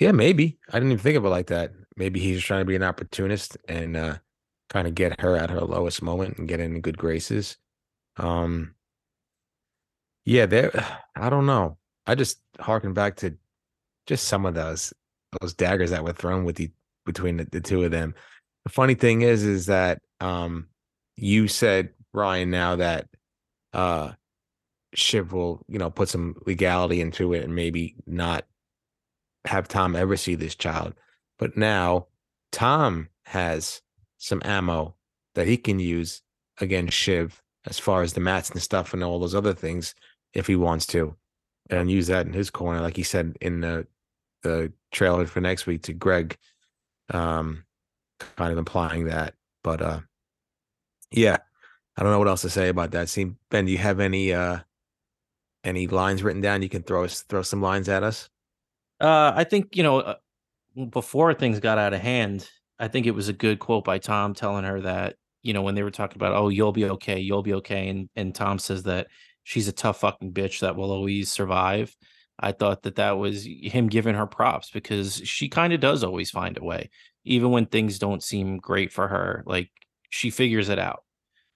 Yeah, maybe. I didn't even think of it like that. Maybe he's trying to be an opportunist and uh kind of get her at her lowest moment and get in good graces. Um Yeah, there. <sighs> I don't know. I just harken back to just some of those those daggers that were thrown with the between the, the two of them. The funny thing is, is that um, you said Ryan now that uh, Shiv will, you know, put some legality into it and maybe not have Tom ever see this child. But now Tom has some ammo that he can use against Shiv as far as the mats and stuff and all those other things if he wants to and use that in his corner, like he said in the the trailer for next week to Greg, um, kind of implying that. But uh, yeah, I don't know what else to say about that. See, Ben, do you have any uh any lines written down? You can throw us throw some lines at us. Uh, I think you know uh, before things got out of hand, I think it was a good quote by Tom telling her that you know when they were talking about oh you'll be okay, you'll be okay, and and Tom says that she's a tough fucking bitch that will always survive. I thought that that was him giving her props because she kind of does always find a way, even when things don't seem great for her. Like she figures it out.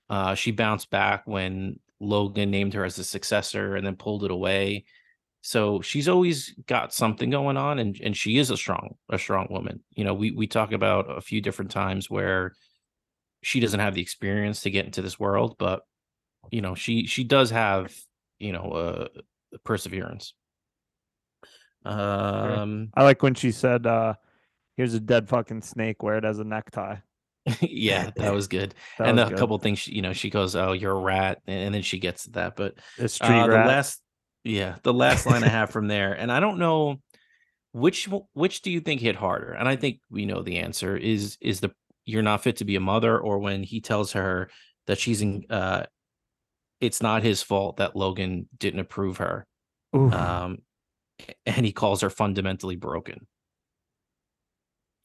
Uh, she bounced back when Logan named her as a successor and then pulled it away. So she's always got something going on, and and she is a strong a strong woman. You know, we we talk about a few different times where she doesn't have the experience to get into this world, but you know she she does have you know uh perseverance um I like when she said, uh, "Here's a dead fucking snake. Wear it as a necktie." <laughs> yeah that was good That and was a good. couple things she, you know she goes oh you're a rat and, then she gets to that but street uh, the rat. last yeah the last line i have from there and i don't know which which do you think hit harder and i think we know the answer is is the you're not fit to be a mother or when he tells her that she's in uh it's not his fault that logan didn't approve her um, and he calls her fundamentally broken.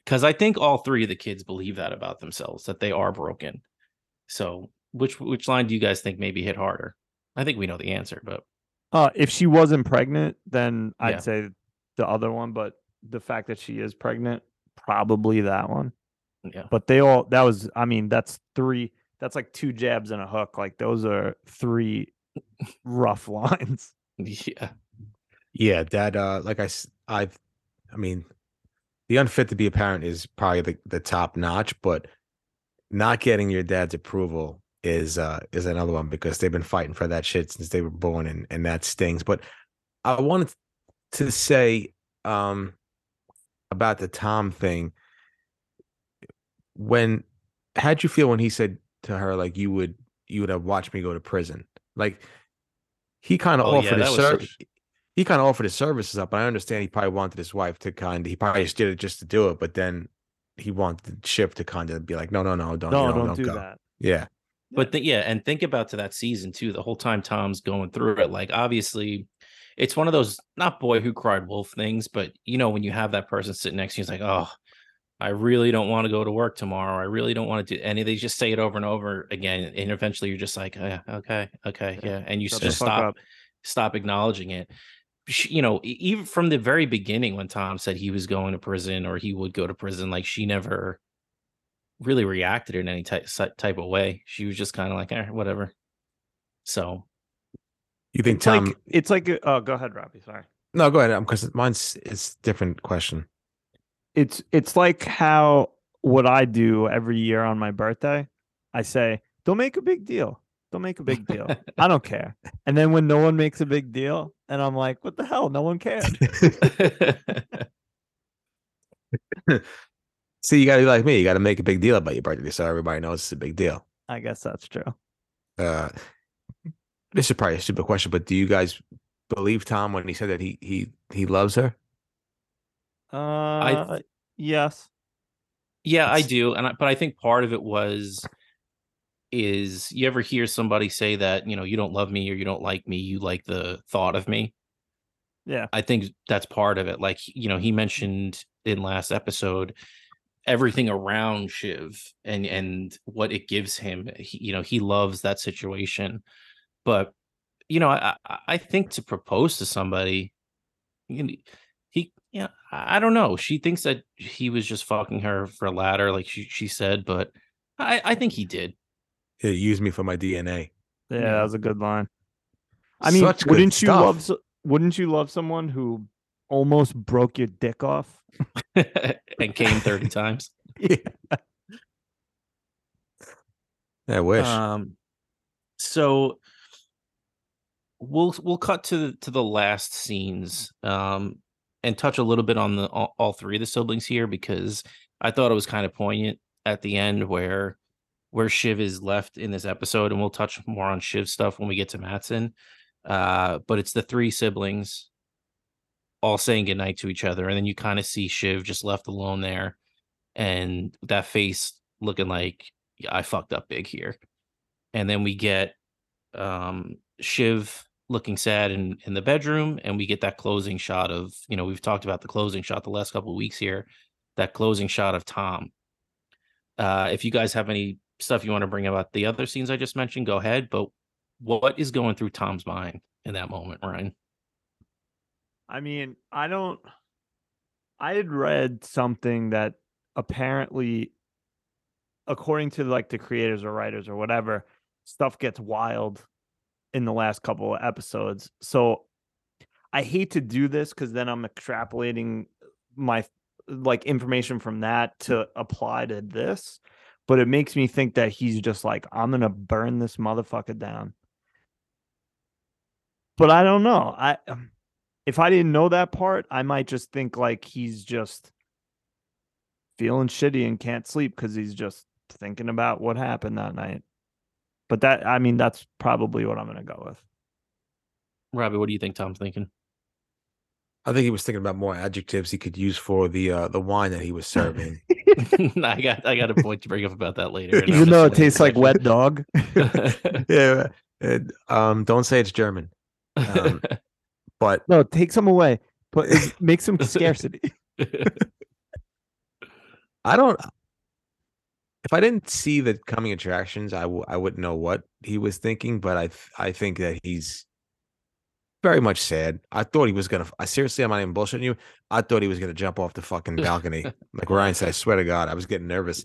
Because I think all three of the kids believe that about themselves that they are broken. So, which which line do you guys think maybe hit harder? I think we know the answer, but Uh, if she wasn't pregnant, then I'd Yeah. say the other one. But the fact that she is pregnant, probably that one. yeah, But they all that was. I mean, that's three. That's like two jabs and a hook. Like those are three rough <laughs> lines. yeah, Yeah, that uh like I s- I've I mean the unfit to be a parent is probably the, the top notch, but not getting your dad's approval is uh is another one because they've been fighting for that shit since they were born and and that stings. But I wanted to say um about the Tom thing when how'd you feel when he said to her like you would you would have watched me go to prison? Like he kind of Oh, offered that his was ser- such- he kind of offered his services up. But I understand he probably wanted his wife to kind of he probably just did it just to do it, but then he wanted Shiv to kind of be like, no, no, no, don't, No, you know, don't, do go. that. Yeah, but yeah, and think about to that season too. The whole time Tom's going through it, like obviously, it's one of those not boy who cried wolf things, but you know when you have that person sitting next to you, it's like, oh, I really don't want to go to work tomorrow. I really don't want to do, and they just say it over and over again, and eventually you're just like, yeah, okay, okay, Yeah, yeah, and you shut just stop up. stop acknowledging it. You know, even from the very beginning when Tom said he was going to prison or he would go to prison, like she never really reacted in any type type of way. She was just kind of like, eh, whatever. So you think It's Tom? like it's like. Oh, go ahead, Robbie. Sorry. no, go ahead, because mine's it's different question. it's it's like how what I do every year on my birthday. I say, "Don't make a big deal. Don't make a big deal. <laughs> I don't care." And then when no one makes a big deal, and I'm like, "What the hell? No one cared." <laughs> <laughs> See, you gotta be like me. You gotta make a big deal about your birthday so everybody knows it's a big deal. I guess that's true. Uh, this is probably a stupid question, but do you guys believe Tom when he said that he he he loves her? Uh, i yes. yeah, I do, and I, but I think part of it was is you ever hear somebody say that you know you don't love me or you don't like me, you like the thought of me. Yeah. I think that's part of it. Like you know, he mentioned in last episode everything around Shiv and and what it gives him. He, you know, he loves that situation, but you know, I I- I think to propose to somebody, you can- he yeah, I I don't know. She thinks that he was just fucking her for a ladder, like she she said, but I I think he did. He used me for my DNA. Yeah, Yeah. that was a good line. I mean, Such wouldn't you stuff. love wouldn't you love someone who almost broke your dick off? <laughs> and came 30 times. <laughs> Yeah. I wish. Um, so we'll we'll cut to the, to the last scenes um, and touch a little bit on the all, all three of the siblings here because I thought it was kind of poignant at the end where where Shiv is left in this episode, and we'll touch more on Shiv stuff when we get to Matsson. Uh, but it's the three siblings all saying goodnight to each other, and then you kind of see Shiv just left alone there, and that face looking like "Yeah, I fucked up big here. And then we get um Shiv looking sad in in the bedroom, and we get that closing shot of you know we've talked about the closing shot the last couple of weeks here, that closing shot of Tom. Uh, if you guys have any stuff you want to bring about the other scenes I just mentioned, go ahead. But what is going through Tom's mind in that moment, Ryan? I mean, I don't. I had read something that apparently, according to like the creators or writers or whatever, stuff gets wild in the last couple of episodes. So I hate to do this because then I'm extrapolating my like information from that to apply to this. But it makes me think that he's just like, I'm gonna burn this motherfucker down. But I don't know. I um, if I didn't know that part, I might just think like he's just feeling shitty and can't sleep because he's just thinking about what happened that night. But that, I mean, that's probably what I'm gonna go with. Robbie, what do you think Tom's thinking? I think he was thinking about more adjectives he could use for the uh, the wine that he was serving. <laughs> I got I got a point to bring up about that later. in our Even though it tastes like wet dog. <laughs> <laughs> yeah. and, um, don't say it's German, Um, but No, take some away. Put <laughs> make some scarcity. <laughs> <laughs> I don't. If I didn't see the coming attractions, I w- I wouldn't know what he was thinking. But I th- I think that he's very much sad. I thought he was gonna. I seriously, I'm not even bullshitting you. I thought he was gonna jump off the fucking balcony, like Ryan said. I swear to God, I was getting nervous.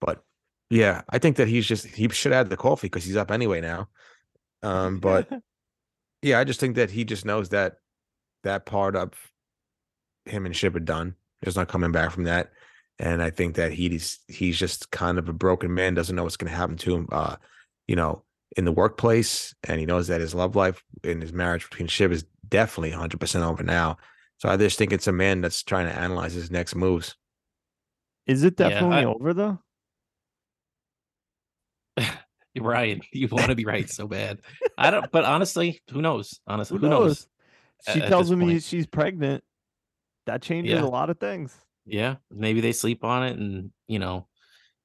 But yeah, I think that he's just he should add the coffee because he's up anyway now. Um, but yeah, I just think that he just knows that that part of him and Shiv are done. There's not coming back from that. And I think that he's he's just kind of a broken man, doesn't know what's gonna happen to him uh, you know, in the workplace, and he knows that his love life in his marriage between Shiv is definitely 100 percent over now. So I just think it's a man that's trying to analyze his next moves. Is it Yeah, definitely I- over though? <laughs> <laughs> Ryan, you want to be right so bad. I don't, but honestly, who knows? Honestly, Who who, knows? She at tells him he, point. she's pregnant. That changes Yeah. a lot of things. Yeah, maybe they sleep on it, and you know,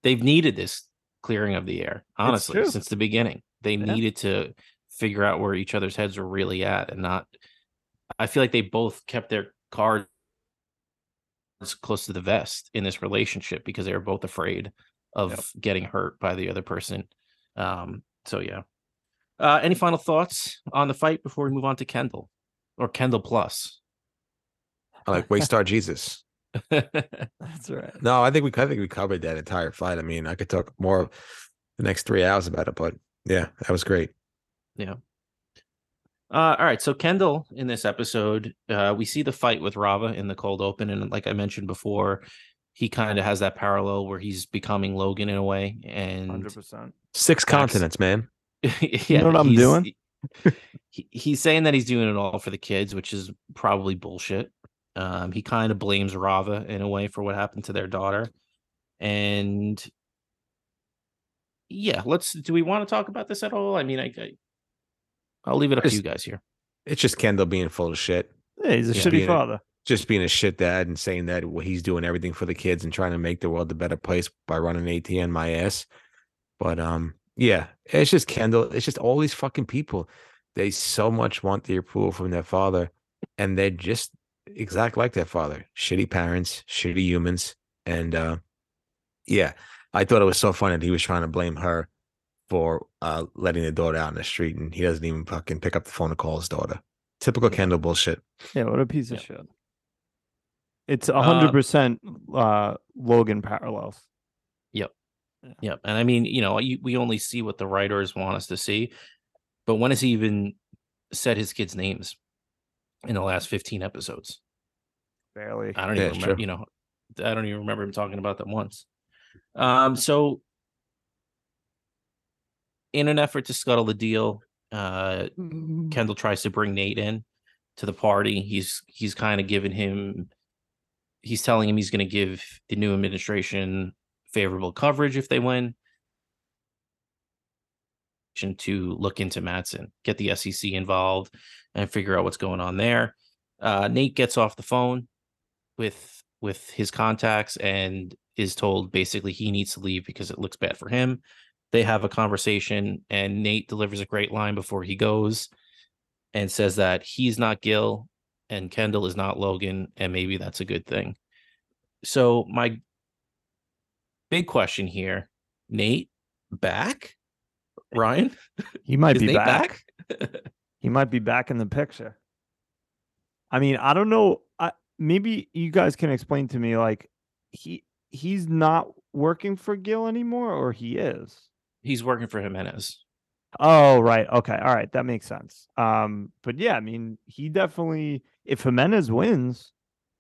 they've needed this clearing of the air. Honestly, since the beginning, they Yeah. needed to figure out where each other's heads were really at, and not. I feel like they both kept their cards close to the vest in this relationship because they were both afraid of getting hurt by the other person. Um. So yeah. Uh, any final thoughts on the fight before we move on to Kendall or Kendall Plus? I like Waystar <laughs> Jesus. That's right. No, I think we I think we covered that entire fight. I mean, I could talk more the next three hours about it, but yeah, that was great. Yeah. Uh, all right. So Kendall in this episode, uh, we see the fight with Rava in the cold open, and like I mentioned before, he kind of has that parallel where he's becoming Logan in a way, and Hundred percent. Six continents, man. <laughs> yeah, know what I'm doing? he- he's saying that he's doing it all for the kids, which is probably bullshit. Um, he kind of blames Rava in a way for what happened to their daughter, and yeah, let's. Do we want to talk about this at all? I mean, I, I I'll leave it up to you guys here. It's just Kendall being full of shit. Yeah, he's a Yeah. shitty Being a- father. just being a shit dad and saying that he's doing everything for the kids and trying to make the world a better place by running ATN my ass. But um, yeah, it's just Kendall. It's just all these fucking people. They so much want the approval from their father, and they're just exact like their father. Shitty parents, shitty humans, and uh, yeah, I thought it was so funny that he was trying to blame her for uh letting the daughter out in the street, and he doesn't even fucking pick up the phone to call his daughter. Typical Kendall bullshit. Yeah, what a piece of Yeah. shit. It's a hundred percent uh Logan parallels. Yep. And I mean, you know, you, we only see what the writers want us to see, but when has he even said his kids' names in the last 15 episodes. Barely. I don't Yeah, even remember, true. you know, I don't even remember him talking about them once. Um, so in an effort to scuttle the deal, uh Kendall tries to bring Nate in to the party. He's he's kind of giving him he's telling him he's going to give the new administration favorable coverage if they win to look into Matsson, get the SEC involved and figure out what's going on there. Uh, Nate gets off the phone with with his contacts and is told basically he needs to leave because it looks bad for him. They have a conversation and Nate delivers a great line before he goes and says that he's not Gil and Kendall is not Logan and maybe that's a good thing. So my big question here, Nate back? Ryan? <laughs> He might be Nate back. He might be back in the picture. I mean, I don't know. I, maybe you guys can explain to me like he he's not working for Gil anymore or he is. He's working for Jimenez. Oh, right. Okay. All right. That makes sense. Um, but yeah, I mean, he definitely if Jimenez wins,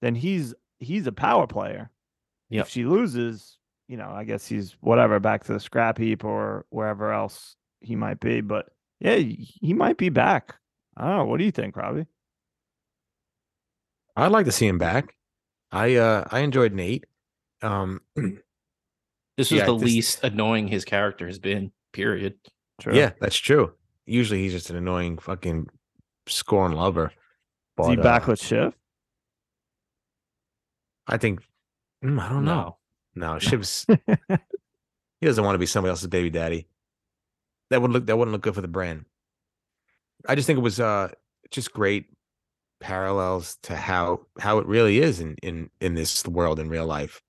then he's he's a power player. Yep. If she loses, you know, I guess he's whatever back to the scrap heap or wherever else he might be. But yeah, he he might be back. I don't know. What do you think, Robbie? I'd like to see him back. I uh I enjoyed Nate. Um <clears throat> This was Yeah, the this- least annoying his character has been, period. True. yeah, that's true. Usually he's just an annoying fucking scorn lover. Is he But, back uh, with Shiv? I think mm, I don't know. No, Shiv's he doesn't want to be somebody else's baby daddy. That would look that wouldn't look good for the brand. I just think it was uh just great parallels to how how it really is in in in this world in real life.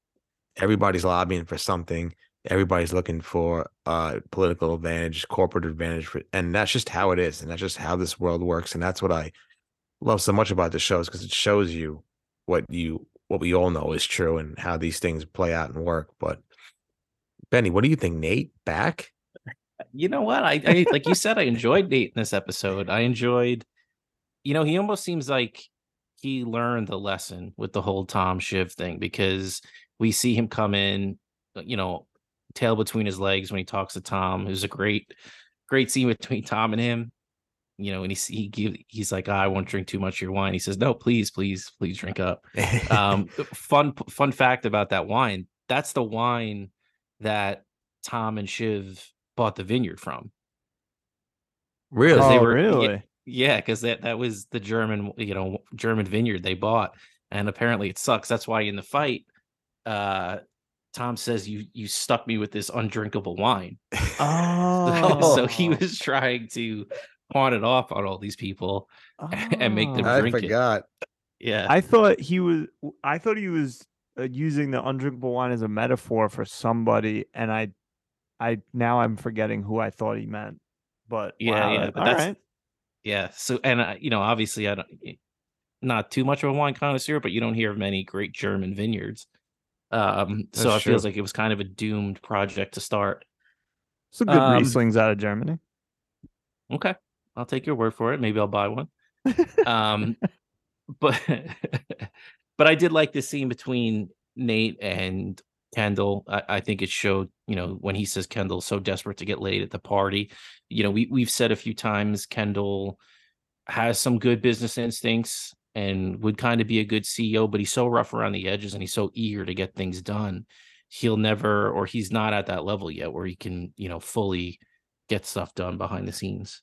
Everybody's lobbying for something. Everybody's looking for uh political advantage, corporate advantage, for, and that's just how it is, and that's just how this world works. And that's what I love so much about the shows because it shows you what you what we all know is true and how these things play out and work. But Benny, what do you think? Nate back? You know what? I, I like you said, I enjoyed Nate in this episode. I enjoyed, you know, he almost seems like he learned the lesson with the whole Tom Shiv thing because we see him come in, uh, you know, tail between his legs when he talks to Tom. It was a great, great scene between Tom and him. You know, and he he give, he's like, "Ah, I won't drink too much of your wine. He says, No, please, please, please drink up. um <laughs> fun fun fact about that wine that's the wine that tom and shiv bought the vineyard from really? Oh, were- yeah, really? yeah because that that was the german you know german vineyard they bought and apparently it sucks that's why in the fight uh tom says you you stuck me with this undrinkable wine <laughs> Oh, so he was trying to pawn it off on all these people <laughs> and make them Oh. I drink it. yeah I thought he was. I thought he was uh, using the undrinkable wine as a metaphor for somebody, and I, I now I'm forgetting who I thought he meant. But Yeah, wow, yeah, but all that's- right. Yeah. So, and uh, you know, obviously, I don't, not too much of a wine connoisseur, but you don't hear of many great German vineyards. Um, so That's it feels like it was kind of a doomed project to start. Some good um, Rieslings out of Germany. Okay, I'll take your word for it. Maybe I'll buy one. Um, <laughs> but <laughs> but I did like the scene between Nate and Kendall. I, I think it showed, you know, when he says Kendall's so desperate to get laid at the party. You know, we we've said a few times Kendall has some good business instincts and would kind of be a good CEO, but he's so rough around the edges and he's so eager to get things done. He'll never, or he's not at that level yet where he can, you know, fully get stuff done behind the scenes.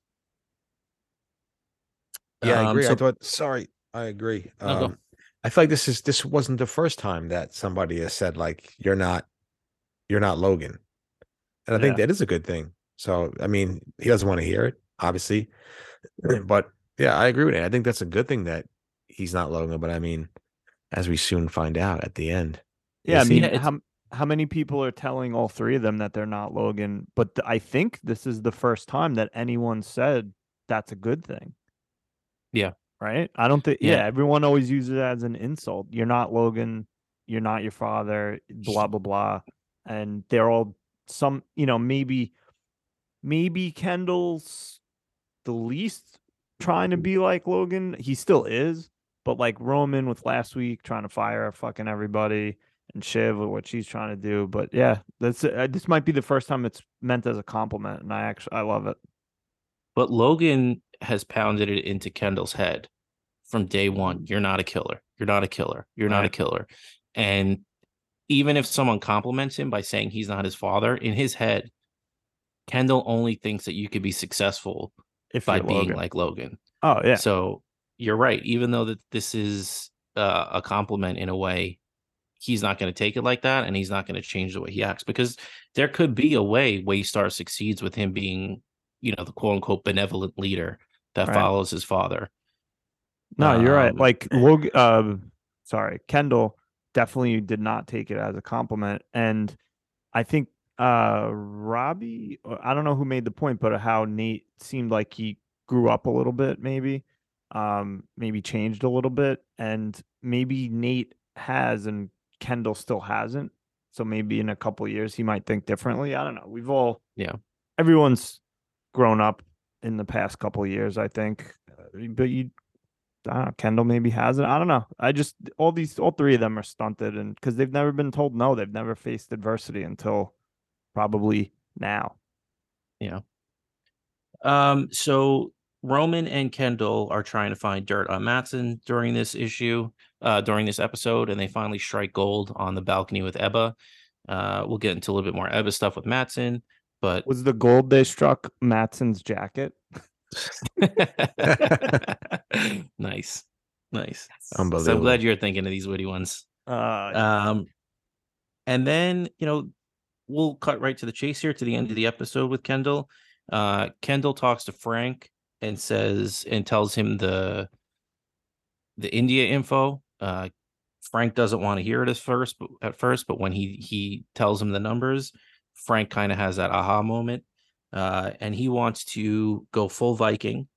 Yeah, I Um, agree. I so- thought. Sorry, I agree. No. Um, I feel like this is this wasn't the first time that somebody has said like you're not, you're not Logan, and I think Yeah. that is a good thing. So I mean, he doesn't want to hear it, obviously, <clears throat> but yeah, I agree with it. I think that's a good thing that he's not Logan. But I mean, as we soon find out at the end, Yeah, I Is he? mean, how how many people are telling all three of them that they're not Logan? But I think this is the first time that anyone said that's a good thing. Yeah. Right. I don't think. Yeah. Yeah. Everyone always uses it as an insult. You're not Logan. You're not your father. Blah blah blah. And they're all some. You know, maybe maybe Kendall's the least trying to be like Logan. He still is, but like Roman with last week trying to fire fucking everybody and Shiv with what she's trying to do. But yeah, that's uh, this might be the first time it's meant as a compliment, and I actually I love it. But Logan has pounded it into Kendall's head from day one. You're not a killer. You're not a killer. You're not a killer. And even if someone compliments him by saying he's not his father, in his head, Kendall only thinks that you could be successful If by being Logan. like Logan. oh yeah, So you're right. Even though that this is uh, a compliment in a way, he's not going to take it like that, and he's not going to change the way he acts because there could be a way Waystar succeeds with him being, you know, the quote unquote benevolent leader that Right. follows his father. no, you're right. Um, Like Logan, uh, sorry, Kendall definitely did not take it as a compliment, and I think uh Robbie, uh, I don't know who made the point, but how Nate seemed like he grew up a little bit, maybe, um, maybe changed a little bit, and maybe Nate has and Kendall still hasn't. So maybe in a couple of years he might think differently. I don't know. We've all, Yeah. everyone's grown up in the past couple years, I think. Uh, But you, know, Kendall maybe hasn't. I don't know. I just all these, all three of them are stunted, and because they've never been told no, they've never faced adversity until probably now. Um, so Roman and Kendall are trying to find dirt on Matsson during this issue, uh, during this episode, and they finally strike gold on the balcony with Ebba. Uh, we'll get into a little bit more Ebba stuff with Matsson, but Was the gold they struck Matsson's jacket? <laughs> nice, nice. So I'm glad you're thinking of these witty ones. Uh, Um, and then you know we'll cut right to the chase here to the end of the episode with Kendall. Uh, Kendall talks to Frank and says and tells him the the India info. Uh, Frank doesn't want to hear it at first, but at first, but when he he tells him the numbers, Frank kind of has that aha moment, uh, and he wants to go full Viking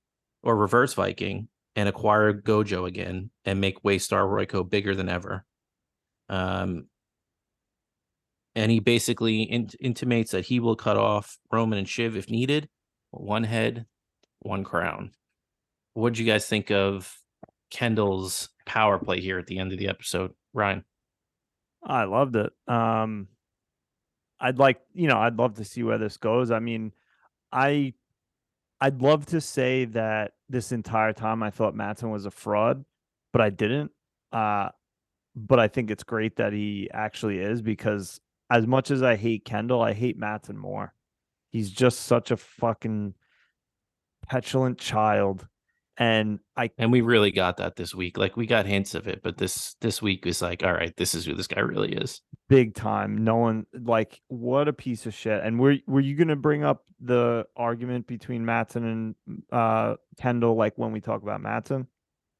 or reverse Viking and acquire Gojo again and make Waystar Royco bigger than ever. Um, and he basically in- intimates that he will cut off Roman and Shiv if needed. One head, one crown. What do you guys think of Kendall's power play here at the end of the episode, Ryan? I loved it. Um, I'd like, you know, I'd love to see where this goes. I mean, I, I'd love to say that this entire time I thought Matsson was a fraud, but I didn't. Uh, but I think it's great that he actually is because as much as I hate Kendall, I hate Matsson more. He's just such a fucking petulant child. And I And we really got that this week. Like we got hints of it, but this this week was like, all right, this is who this guy really is. big time. No one like what a piece of shit. And were were you gonna bring up the argument between Matsson and uh Kendall like when we talk about Matsson?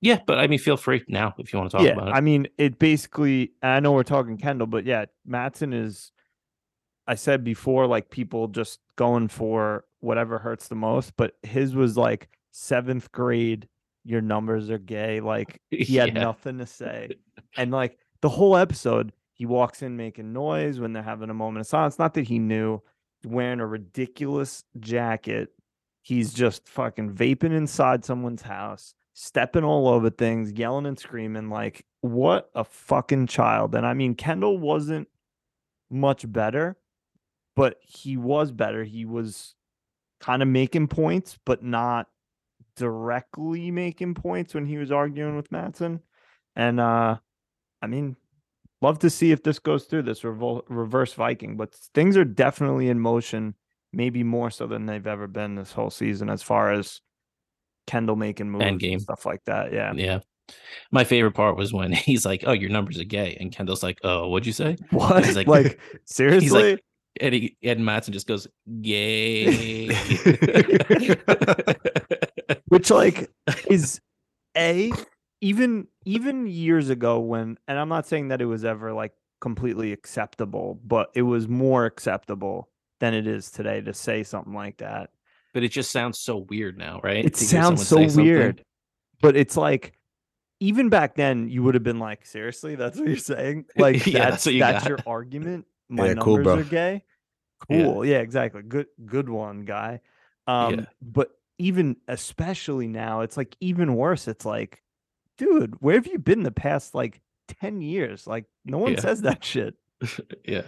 Yeah, but I mean, feel free now if you want to talk yeah, about it. I mean it basically I know we're talking Kendall, but yeah, Matsson is I said before, like people just going for whatever hurts the most, but his was like seventh grade, your numbers are gay. Like <laughs> he had Yeah. nothing to say. <laughs> And like the whole episode, he walks in making noise when they're having a moment of silence. Not that he knew, wearing a ridiculous jacket. He's just fucking vaping inside someone's house, stepping all over things, yelling and screaming. Like, what a fucking child. And I mean, Kendall wasn't much better, but he was better. He was kind of making points, but not directly making points when he was arguing with Matsson. And uh I mean, love to see if this goes through this revol- reverse Viking, but things are definitely in motion, maybe more so than they've ever been this whole season as far as Kendall making moves Endgame. and stuff like that. Yeah. Yeah. My favorite part was when <laughs> he's like, "Oh, your numbers are gay," and Kendall's like, "Oh, what'd you say?" What? He's like- <laughs> like, seriously? And he and Matsson just goes, "Gay." <laughs> which like is a even even years ago when and i'm not saying that it was ever like completely acceptable but it was more acceptable than it is today to say something like that but it just sounds so weird now, right? it To hear sounds so someone say something. weird but it's like even back then you would have been like seriously that's what you're saying <laughs> like Yeah, that's that's what you that's your argument <laughs> my Yeah, numbers bro. are gay Yeah. cool yeah. exactly good good one guy um Yeah. but even especially now, it's like even worse. It's like, dude, where have you been the past like 10 years? Like no one Yeah. says that shit. <laughs> yeah.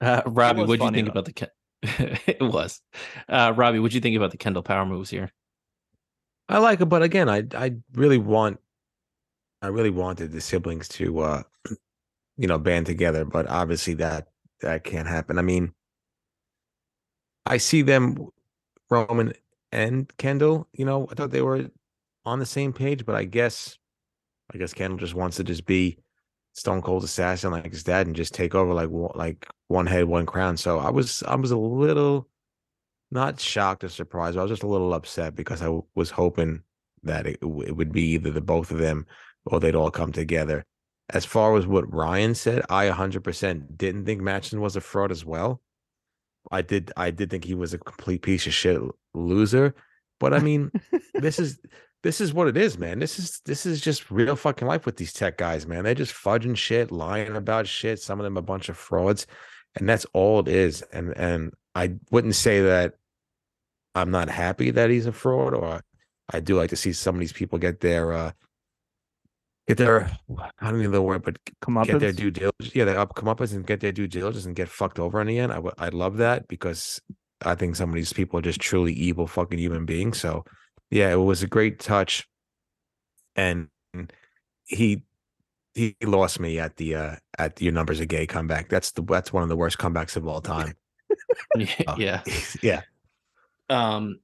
Uh, Robbie, what do you think though. about the? Ken- <laughs> it was. Uh, Robbie, what do you think about the Kendall Power moves here? I like it, but again, I I really want, I really wanted the siblings to, uh, <clears throat> you know, band together, but obviously that that can't happen. I mean, I see them, Roman and Kendall. You know, I thought they were on the same page, but I guess, I guess Kendall just wants to just be Stone Cold assassin like his dad and just take over like like one head, one crown. So I was I was a little not shocked or surprised. I was just a little upset because I was hoping that it, it would be either the both of them or they'd all come together. As far as what Ryan said, I 100% didn't think Matsson was a fraud as well. I did I did think he was a complete piece of shit loser, but I mean, this <laughs> is this is what it is, man. This is this is just real fucking life with these tech guys, man. They're just fudging shit, lying about shit. Some of them a bunch of frauds, and that's all it is. And and I wouldn't say that I'm not happy that he's a fraud, or I do like to see some of these people get their uh get their I don't even know the word, but Come up get their due diligence. Yeah, they up come up and get their due diligence and get fucked over in the end. I would I love that because I think some of these people are just truly evil fucking human beings. So yeah, it was a great touch, and he he lost me at the uh at your numbers a gay comeback. That's the that's one of the worst comebacks of all time. Uh, <laughs> yeah. <laughs> yeah, um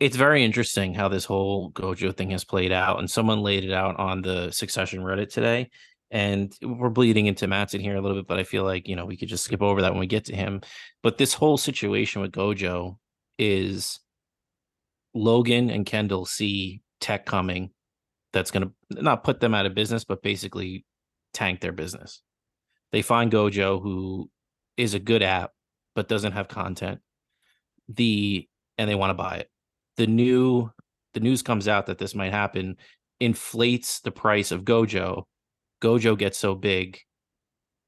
it's very interesting how this whole gojo thing has played out and someone laid it out on the succession reddit today and we're bleeding into Matsson here a little bit but i feel like you know we could just skip over that when we get to him. But this whole situation with gojo is logan and kendall see tech coming that's going to not put them out of business but basically tank their business. They find gojo who is a good app but doesn't have content. The and they want to buy it. The new the news comes out that this might happen, inflates the price of Gojo. Gojo gets so big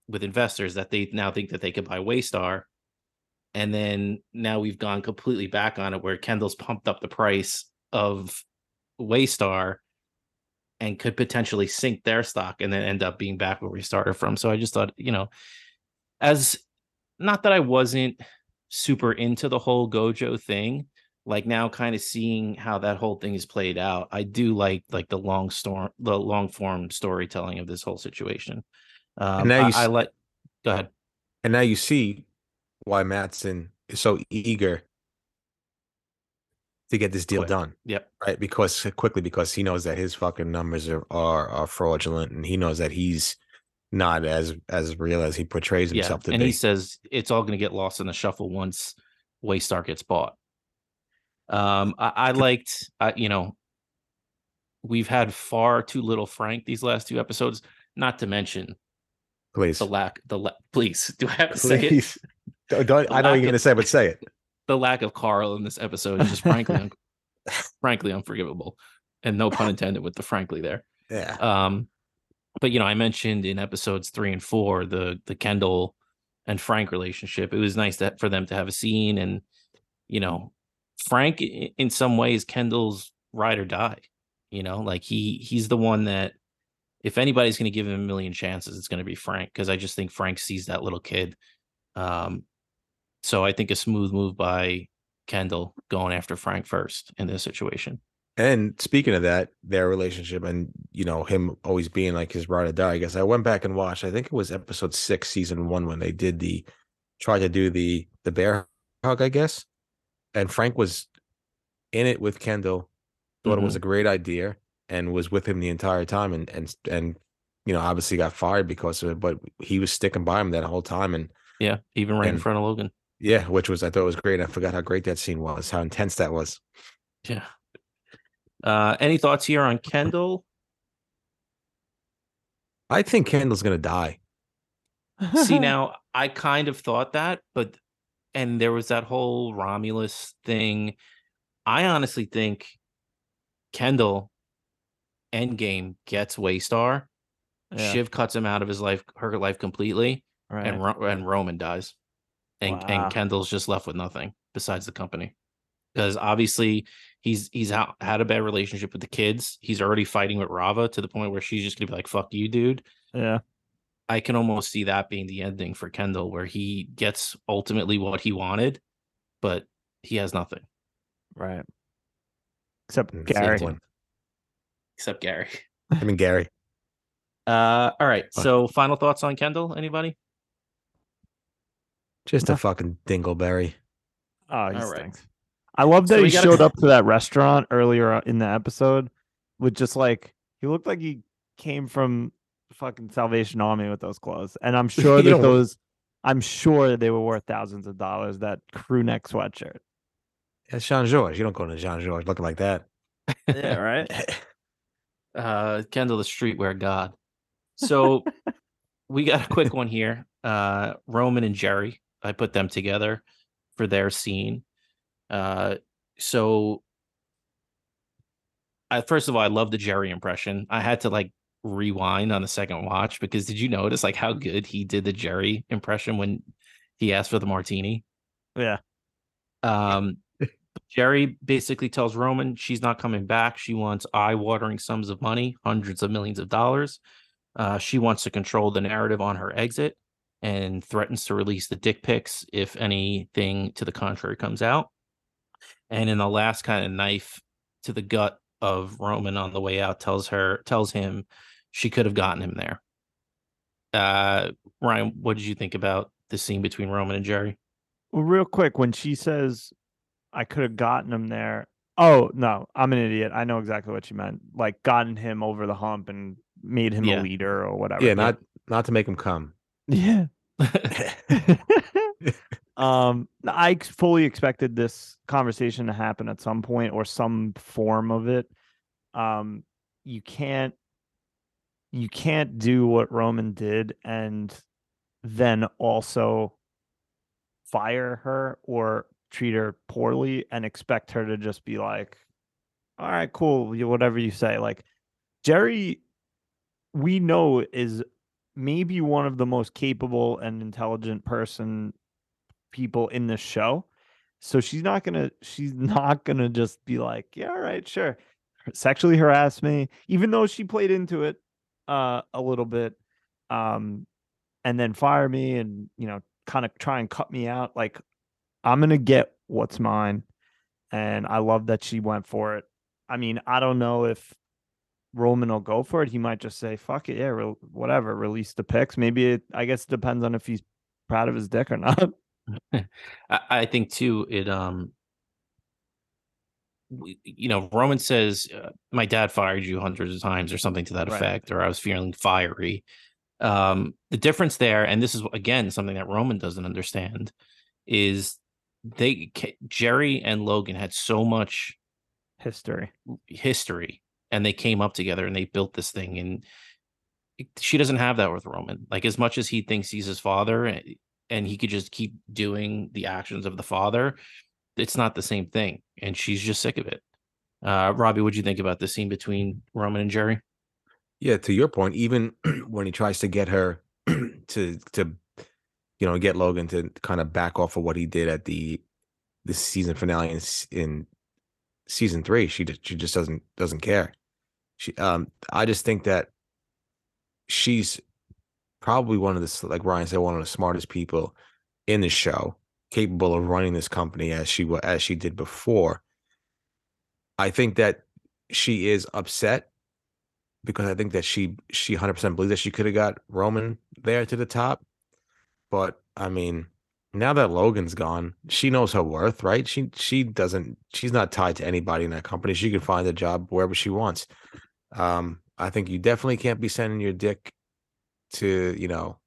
with investors that they now think that they could buy Waystar. And then now we've gone completely back on it where Kendall's pumped up the price of Waystar and could potentially sink their stock and then end up being back where we started from. So I just thought, you know, as not that I wasn't super into the whole Gojo thing. Like now, kind of seeing how that whole thing is played out, I do like like the long storm, the long form storytelling of this whole situation. Um, now you I, I like. Go ahead. and now you see why Matsson is so eager to get this deal Quick. done. Yep. right? Because quickly, because he knows that his fucking numbers are, are are fraudulent, and he knows that he's not as as real as he portrays Yeah, himself to be. and be. he says it's all going to get lost in the shuffle once Waystar gets bought. Um, I, I liked, I, you know, we've had far too little Frank these last two episodes. Not to mention Please, the lack, the la- please, <laughs> do I have to say it? please. Don't, don't- I know you're gonna say, but say it. <laughs> the lack of Carl in this episode is just frankly, un- <laughs> frankly unforgivable, and no pun intended with the frankly there. Yeah, Um, but you know, I mentioned in episodes three and four the the Kendall and Frank relationship. It was nice that for them to have a scene, and you know, Frank in some ways Kendall's ride or die. You know, like he he's the one that if anybody's going to give him a million chances, it's going to be Frank because I just think Frank sees that little kid. Um, so I think a smooth move by Kendall going after Frank first in this situation. and speaking of that, their relationship, and you know him always being like his ride or die. I guess I went back and watched. I think it was episode six, season one, when they did the tried to do the the bear hug. I guess, and Frank was in it with Kendall. Thought it was a great idea and was with him the entire time, and and and you know obviously got fired because of it, but he was sticking by him that whole time, and Yeah, even right in front of Logan. yeah, which was I thought was great. I forgot how great that scene was, how intense that was. Yeah. Uh, any thoughts here on Kendall? I think Kendall's gonna die. See, <laughs> now I kind of thought that, but and there was that whole Romulus thing. I honestly think Kendall Endgame gets Waystar. Yeah, Shiv cuts him out of his life, her life completely, right. and Ro- and Roman dies, and Wow. and Kendall's just left with nothing besides the company. because obviously he's he's out, had a bad relationship with the kids. He's already fighting with Rava to the point where she's just gonna be like, "Fuck you, dude." Yeah. I can almost see that being the ending for Kendall, where he gets ultimately what he wanted, but he has nothing Right. Except Mm, Gary. except Gary. I mean Gary. <laughs> Uh, all right. Fuck. So, final thoughts on Kendall? Anybody? Just a fucking dingleberry. Oh, he All right. stinks. I love that So he gotta- showed up to that restaurant earlier in the episode with just like he looked like he came from fucking Salvation Army with those clothes, and I'm <laughs> sure that those, I'm sure they were worth thousands of dollars. That crew neck sweatshirt. That's Jean-Georges. You don't go to Jean-Georges looking like that. Yeah, right. <laughs> uh Kendall the streetwear god. So we got a quick one here. Uh Roman and Gerri. I put them together for their scene. Uh so I first of all, I love the Gerri impression. I had to like rewind on the second watch because did you notice like how good he did the Gerri impression when he asked for the martini? Yeah. Um, Gerri basically tells Roman she's not coming back. She wants eye-watering sums of money, hundreds of millions of dollars. Uh, she wants to control the narrative on her exit and threatens to release the dick pics if anything to the contrary comes out. And in the last kind of knife to the gut of Roman on the way out, tells her tells him she could have gotten him there. Uh, Ryan, what did you think about the scene between Roman and Gerri? Well, real quick, when she says, "I could have gotten him there," oh no, I'm an idiot. I know exactly what she meant. Like gotten him over the hump and made him Yeah. a leader or whatever. yeah, not not to make him come. <laughs> yeah. <laughs> <laughs> um i fully expected this conversation to happen at some point or some form of it um you can't you can't do what roman did and then also fire her or treat her poorly and expect her to just be like all right cool whatever you say like gerri we know is maybe one of the most capable and intelligent person people in this show. So she's not gonna she's <laughs> not gonna just be like, yeah, all right, sure. Sexually harass me, even though she played into it uh a little bit, um, and then fire me and you know, kind of try and cut me out. Like, I'm gonna get what's mine. And I love that she went for it. I mean, I don't know if Roman will go for it. He might just say, "Fuck it, yeah, re- whatever." Release the picks. Maybe it. I guess it depends on if he's proud of his dick or not. <laughs> I, think too it um you know roman says uh, my dad fired you hundreds of times or something to that Right. effect or i was feeling fiery um the difference there and this is again something that roman doesn't understand is they gerri and logan had so much History. history and they came up together and they built this thing and she doesn't have that with roman like as much as he thinks he's his father and, and he could just keep doing the actions of the father it's not the same thing and she's just sick of it. Uh robbie what do you think about the scene between roman and gerri? Yeah, to your point, even <clears throat> when he tries to get her <clears throat> to to you know get Logan to kind of back off of what he did at the this season finale in, in season three, she just she just doesn't doesn't care. She um I just think that she's probably one of the like Ryan said, one of the smartest people in the show, capable of running this company as she as she did before. I think that she is upset because I think that she she 100% believes that she could have got Roman there to the top. But I mean, now that Logan's gone, she knows her worth, right? She she doesn't she's not tied to anybody in that company. She can find a job wherever she wants. Um, I think you definitely can't be sending your dick to, you know,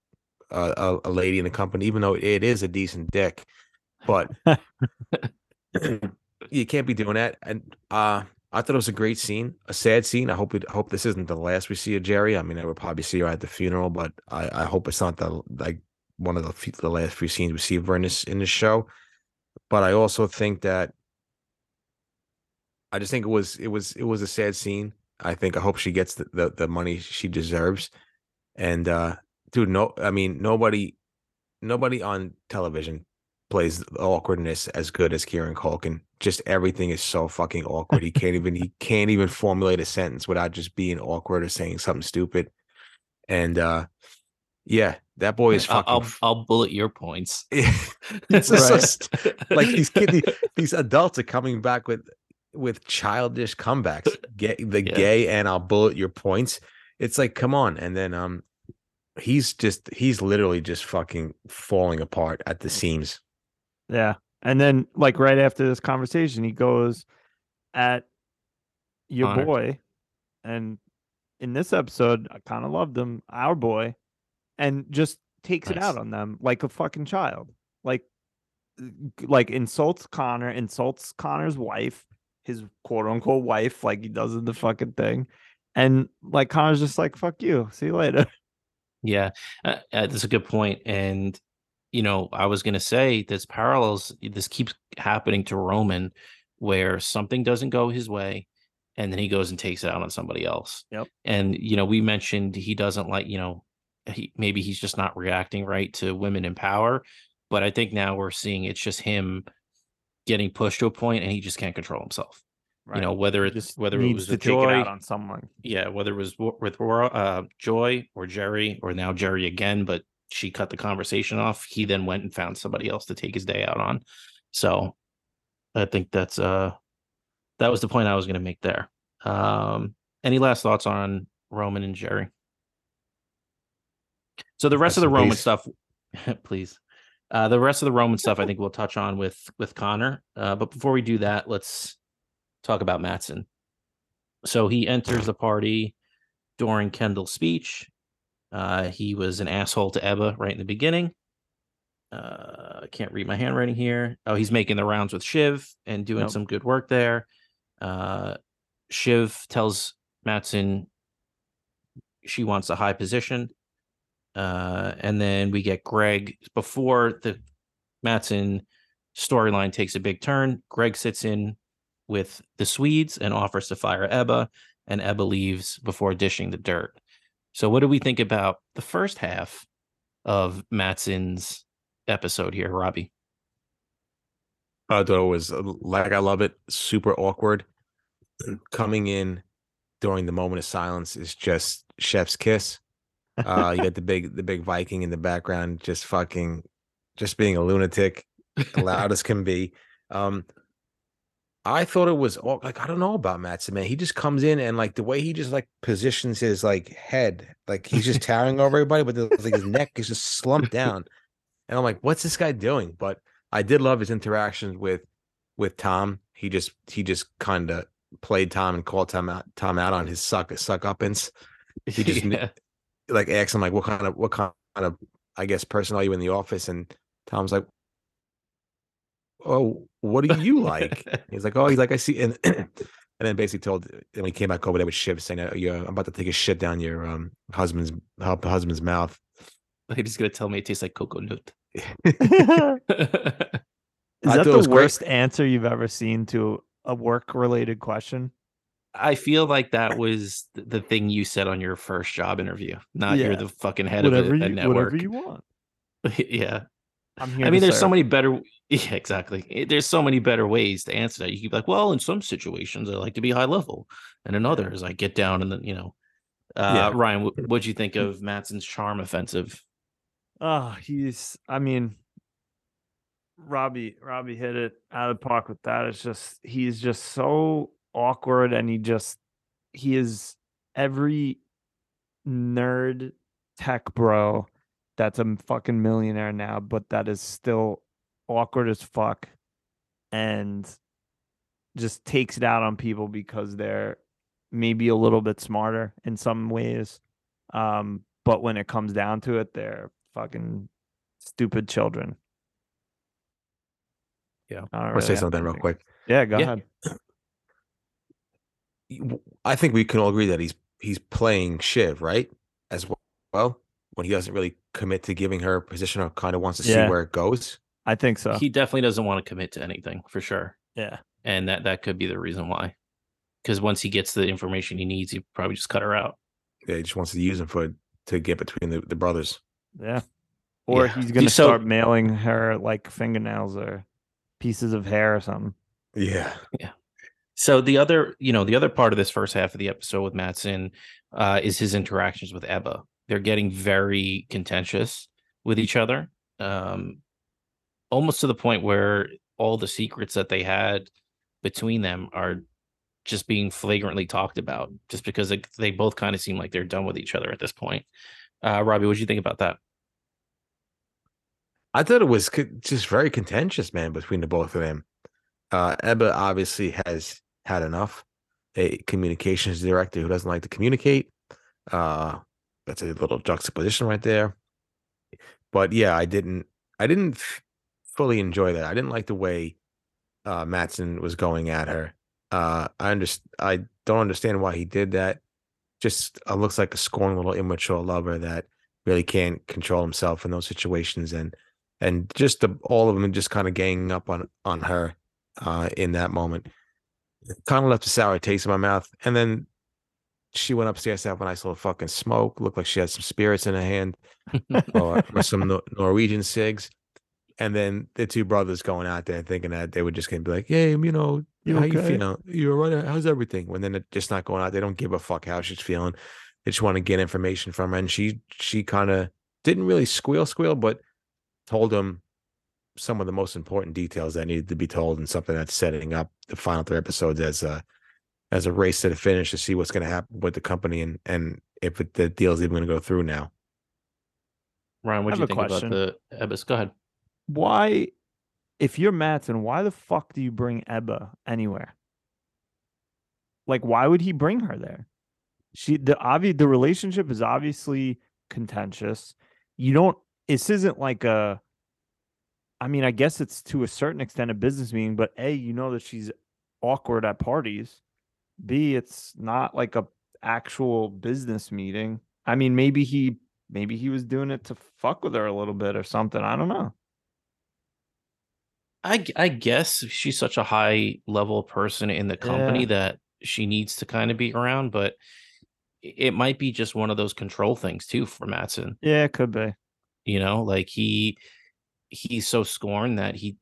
a, a, lady in the company, even though it is a decent dick. But <laughs> you can't be doing that. And uh I thought it was a great scene, a sad scene. I hope it, I hope this isn't the last we see of Gerri. I mean, I would probably see her at the funeral, but I, I hope it's not the like one of the few, the last few scenes we see of her in this in this show. But I also think that I just think it was it was it was a sad scene. I think I hope she gets the the, the money she deserves. And uh dude, no, I mean nobody nobody on television plays awkwardness as good as Kieran Culkin. Just everything is so fucking awkward. He can't even he can't even formulate a sentence without just being awkward or saying something stupid. And uh yeah, that boy is I'll, fucking. I'll, f- I'll bullet your points. <laughs> it's just <laughs> so Right. st- <laughs> like these kid, these adults are coming back with with childish comebacks. Get the Yeah. gay and I'll bullet your points. It's like, come on. And then um he's just he's literally just fucking falling apart at the seams. Yeah. And then like right after this conversation, he goes at your Connor. boy. And in this episode, I kind of loved him, our boy, and just takes it out on them like a fucking child. Like like insults Connor, insults Connor's wife, his quote unquote wife, like he does in the fucking thing. And like Connor's just like, fuck you. See you later. <laughs> Yeah, uh, uh, that's a good point. And you know, I was gonna say there's parallels. This keeps happening to Roman, where something doesn't go his way, and then he goes and takes it out on somebody else. Yep. And you know, we mentioned he doesn't like. You know, he maybe he's just not reacting right to women in power. But I think now we're seeing it's just him getting pushed to a point, and he just can't control himself. You know, whether it's just whether it was to take Joy, it out on someone. yeah, whether it was with uh, Joy or Gerri or now Gerri again, but she cut the conversation off. He then went and found somebody else to take his day out on. So I think that's uh that was the point I was going to make there. Um, any last thoughts on Roman and Gerri? So the rest Rest of the Roman peace. stuff, <laughs> please. Uh, the rest of the Roman <laughs> stuff, I think we'll touch on with with Connor. Uh, but before we do that, let's talk about Matsson. So he enters the party during Kendall's speech. Uh, he was an asshole to Ebba right in the beginning. Uh, I can't read my handwriting here. Oh, he's making the rounds with Shiv and doing Nope. some good work there. Uh, Shiv tells Matsson she wants a high position. Uh, and then we get Greg before the Matsson storyline takes a big turn. Greg sits in with the Swedes and offers to fire Ebba, and Ebba leaves before dishing the dirt. So, what do we think about the first half of Matsson's episode here, Robbie? I thought it was like I love it, super awkward. <clears throat> Coming in during the moment of silence is just chef's kiss. Uh, you got the big the big Viking in the background, just fucking, just being a lunatic, loud as can be. Um, I thought it was all like I don't know about Matsson, man. He just comes in and like the way he just like positions his like head, like he's just <laughs> towering over everybody, but the, like his neck is just slumped down. And I'm like, what's this guy doing? But I did love his interactions with with Tom. He just he just kind of played Tom and called Tom out Tom out on his suck suck uppance. He just <laughs> Yeah. Like asked him like what kind of what kind of I guess person are you in the office? And Tom's like, Oh, what do you like? <laughs> He's like, Oh, he's like, I see and <clears throat> and then basically told and when he came back over there with Shiv saying, oh, yeah, I'm about to take a shit down your um husband's husband's mouth. <laughs> He's gonna tell me it tastes like coconut. <laughs> Is that the was great. worst answer you've ever seen to a work related question? I feel like that was the thing you said on your first job interview. Not Yeah. you're the fucking head Whatever of a, a you network. whatever you want. yeah. I'm here. I mean, there's so many better. Yeah, exactly. Eh, There's so many better ways to answer that. You could be like, well, in some situations, I like to be high level, and in others, I get down and then you know. Uh, Yeah. Ryan, what what'd you think of Matsson's charm offensive? Oh, he's. I mean, Robbie. Robbie hit it out of the park with that. It's just he's just so awkward, and he just he is every nerd tech bro that's a fucking millionaire now, but that is still awkward as fuck, and just takes it out on people because they're maybe a little bit smarter in some ways. Um, but when it comes down to it, they're fucking stupid children. Yeah. I want to say something real quick. Yeah, go Yeah. ahead. <clears throat> I think we can all agree that he's he's playing Shiv right as well. Well, when he doesn't really commit to giving her a position or kind of wants to Yeah. see where it goes. I think so. He definitely doesn't want to commit to anything for sure, yeah. and that that could be the reason why. Because once he gets the information he needs, he probably just cut her out. Yeah, he just wants to use him for to get between the, the brothers. Yeah. Or Yeah. he's gonna So- start mailing her like fingernails or pieces of hair or something. Yeah. Yeah. So the other, you know, the other part of this first half of the episode with Matsson uh, is his interactions with Ebba. They're getting very contentious with each other, um, almost to the point where all the secrets that they had between them are just being flagrantly talked about, just because it, they both kind of seem like they're done with each other at this point. Uh, Robbie, what do you think about that? I thought it was just very contentious, man, between the both of them. Uh, Ebba obviously has had enough. A communications director who doesn't like to communicate. Uh, that's a little juxtaposition right there. But yeah, I didn't. I didn't fully enjoy that. I didn't like the way uh, Matsson was going at her. Uh, I underst- I don't understand why he did that. Just uh, looks like a scorned little immature lover that really can't control himself in those situations and and just the all of them just kind of ganging up on on her uh in that moment kind of left a sour taste in my mouth and then she went upstairs to have a nice little fucking smoke looked like she had some spirits in her hand <laughs> or, or some Nor- norwegian cigs and then the two brothers going out there thinking that they were just gonna be like hey you know You how you okay?" feeling you're right how's everything when then they're just not going out they don't give a fuck how she's feeling they just want to get information from her and she she kind of didn't really squeal squeal but told him some of the most important details that needed to be told and something that's setting up the final three episodes as a as a race to the finish to see what's going to happen with the company and and if it, the deal's even going to go through now. Ryan, what do you think question. about the Ebbas? Go ahead. Why, if you're Matsson, why the fuck do you bring Ebba anywhere? Like, why would he bring her there? She the obvious the relationship is obviously contentious. You don't. This isn't like a. I mean, I guess it's to a certain extent a business meeting, but a you know that she's awkward at parties. B it's not like a actual business meeting. I mean, maybe he maybe he was doing it to fuck with her a little bit or something. I don't know. I I guess she's such a high level person in the company Yeah. that she needs to kind of be around, but it might be just one of those control things too for Matsson. Yeah, it could be. You know, like he he's so scorned that he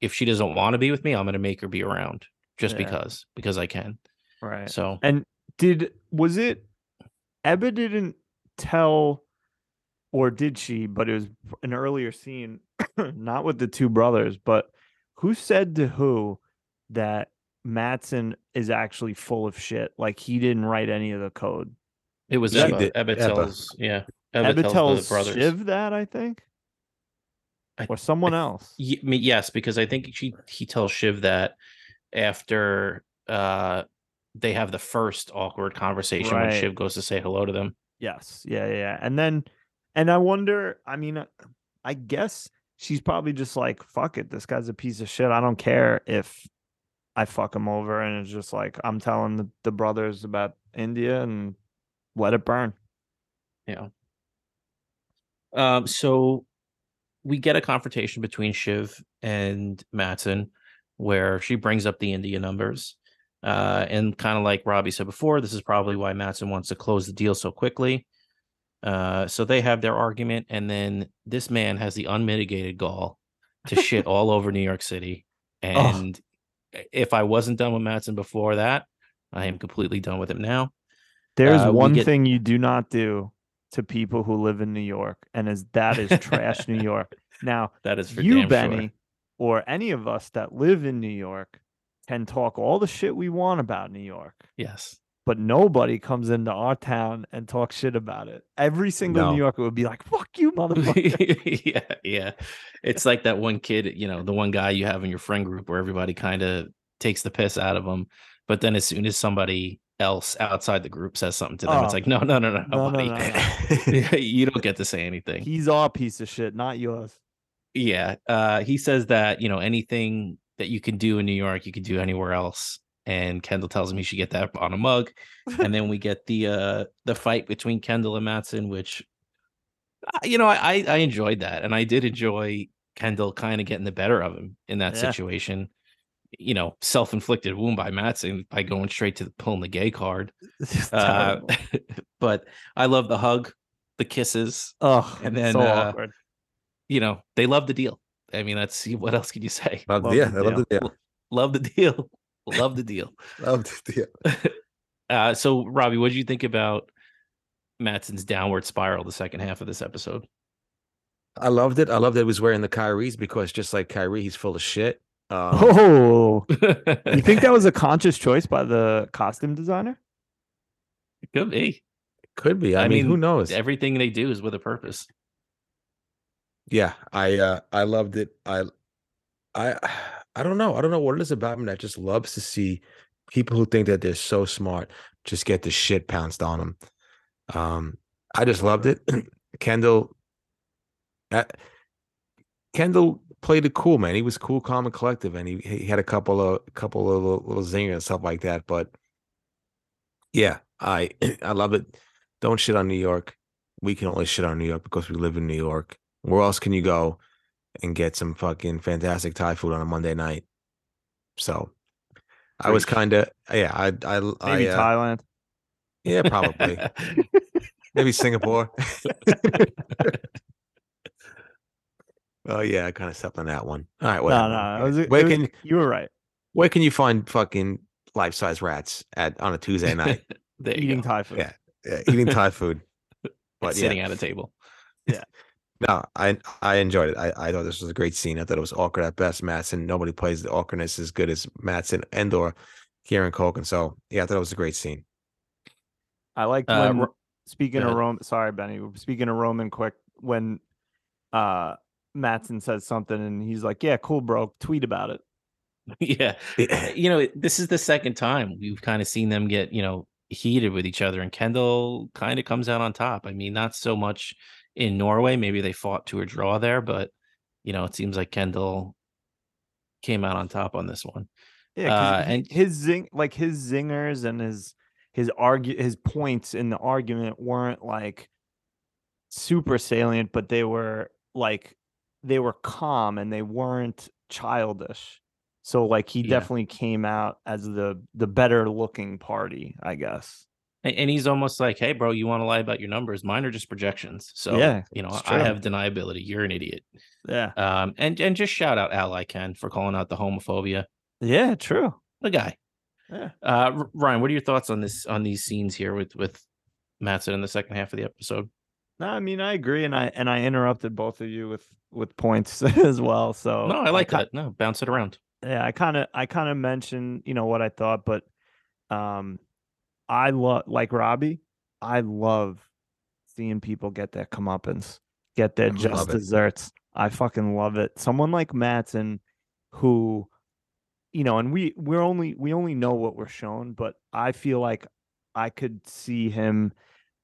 if she doesn't want to be with me, I'm gonna make her be around just Yeah. because because I can. Right. So And did was it Ebba didn't tell or did she, but it was an earlier scene, <coughs> not with the two brothers, but who said to who that Matsson is actually full of shit? Like he didn't write any of the code. it was She Ebba. Ebba Ebba. tells yeah. Ebba, Ebba tells, tells the brothers. Shiv that, I think. I- or someone I- else. Ye- me- yes, because I think she he tells Shiv that after uh they have the first awkward conversation when Shiv goes to say hello to them. Yes. Yeah, yeah, yeah. And then and I wonder, I mean, uh, I guess she's probably just like, fuck it, this guy's a piece of shit. I don't care if I fuck him over and it's just like I'm telling the, the brothers about India and let it burn. Yeah. Um, so we get a confrontation between Shiv and Matsson where she brings up the India numbers. Uh, and kind of like Robbie said before, this is probably why Matsson wants to close the deal so quickly. Uh, so they have their argument, and then this man has the unmitigated gall to shit <laughs> all over New York City. And if I wasn't done with Matsson before that, I am completely done with him now. There's Uh, one get- thing you do not do to people who live in New York, and is that is trash New York. <laughs> Now, That is for you, Benny, sure. or any of us that live in New York can talk all the shit we want about New York. Yes. But nobody comes into our town and talks shit about it. Every single No. New Yorker would be like, "Fuck you, motherfucker." <laughs> yeah, yeah. It's like that one kid, you know, the one guy you have in your friend group where everybody kind of takes the piss out of him, but then as soon as somebody else outside the group says something to them, it's Oh. like, no, no, no, no, No, no, no, <laughs> you don't get to say anything. He's our piece of shit, not yours. yeah, uh, he says that you know anything that you can do in New York, you can do anywhere else. And Kendall tells him he should get that on a mug, and then <laughs> we get the uh the fight between Kendall and Matsson, which uh, you know I I, I enjoyed that, and I did enjoy Kendall kind of getting the better of him in that Yeah. situation. You know, self inflicted wound by Matsson by going straight to the, pulling the gay card. <laughs> Uh, <laughs> but I love the hug. the kisses. Oh, And then, so uh, awkward. You know, they love the deal. I mean, that's what else can you say? Love, Love yeah, the I love the deal. Love the deal. Love the deal. <laughs> Love the deal. <laughs> Uh, so, Robbie, what did you think about Matsson's downward spiral the second half of this episode? I loved it. I loved that he was wearing the Kyrie's because just like Kyrie, he's full of shit. Um, Oh, <laughs> you think that was a conscious choice by the costume designer? It could be. It could be. I, I mean, who knows? Everything they do is with a purpose. yeah, I uh I loved it. I I I don't know. I don't know what it is about him that just loves to see people who think that they're so smart just get the shit pounced on them. Um, I just loved it. <clears throat> Kendall, uh, Kendall played it cool, man. He was cool, calm, and collective, and he he had a couple of a couple of little, little zingers and stuff like that. But yeah, I <clears throat> I love it. Don't shit on New York. We can only shit on New York because we live in New York. Where else can you go and get some fucking fantastic Thai food on a Monday night? So I was kind of yeah. I I I Maybe uh, Thailand. yeah probably <laughs> maybe Singapore. <laughs> <laughs> oh yeah, I kind of stepped on that one. All right, well, No, no, was, it where was- can you were right. where can you find fucking life size rats at on a Tuesday night? there Eating go. Thai food. Yeah. Yeah, eating Thai food. But yeah. sitting at a table. No, I I enjoyed it. I, I thought this was a great scene. I thought it was awkward at best. Matsson, nobody plays the awkwardness as good as Matsson and or Kieran Culkin. So yeah, I thought it was a great scene. I liked Uh, when Ro- speaking go of ahead. Roman. Sorry, Benny. Speaking of Roman, quick when uh Matsson says something and he's like, "Yeah, cool, bro. Tweet about it." <laughs> yeah. Yeah. You know, this is the second time we've kind of seen them get, you know, heated with each other, and Kendall kind of comes out on top. I mean, not so much in Norway. Maybe they fought to a draw there, but you know, it seems like Kendall came out on top on this one. Yeah, Uh, and- his zing, like his zingers and his his argue his points in the argument weren't like super salient, but they were like they were calm and they weren't childish. So like he Yeah. definitely came out as the the better looking party, I guess. And, he's almost like, "Hey, bro, you want to lie about your numbers? Mine are just projections. So, Yeah, you know, I have deniability. You're an idiot." Yeah. Um, and and just shout out Ally Ken for calling out the homophobia. Yeah, true. The guy. Yeah. Uh, Ryan, what are your thoughts on this on these scenes here with with Matsson in the second half of the episode? No, I mean I agree, and I and I interrupted both of you with with points <laughs> as well. So no, I like ki- that. No, bounce it around. yeah i kind of i kind of mentioned you know what i thought but um i love like robbie i love seeing people get their comeuppance get their I just desserts. I fucking love it. Someone like matsson who you know and we we're only we only know what we're shown but i feel like i could see him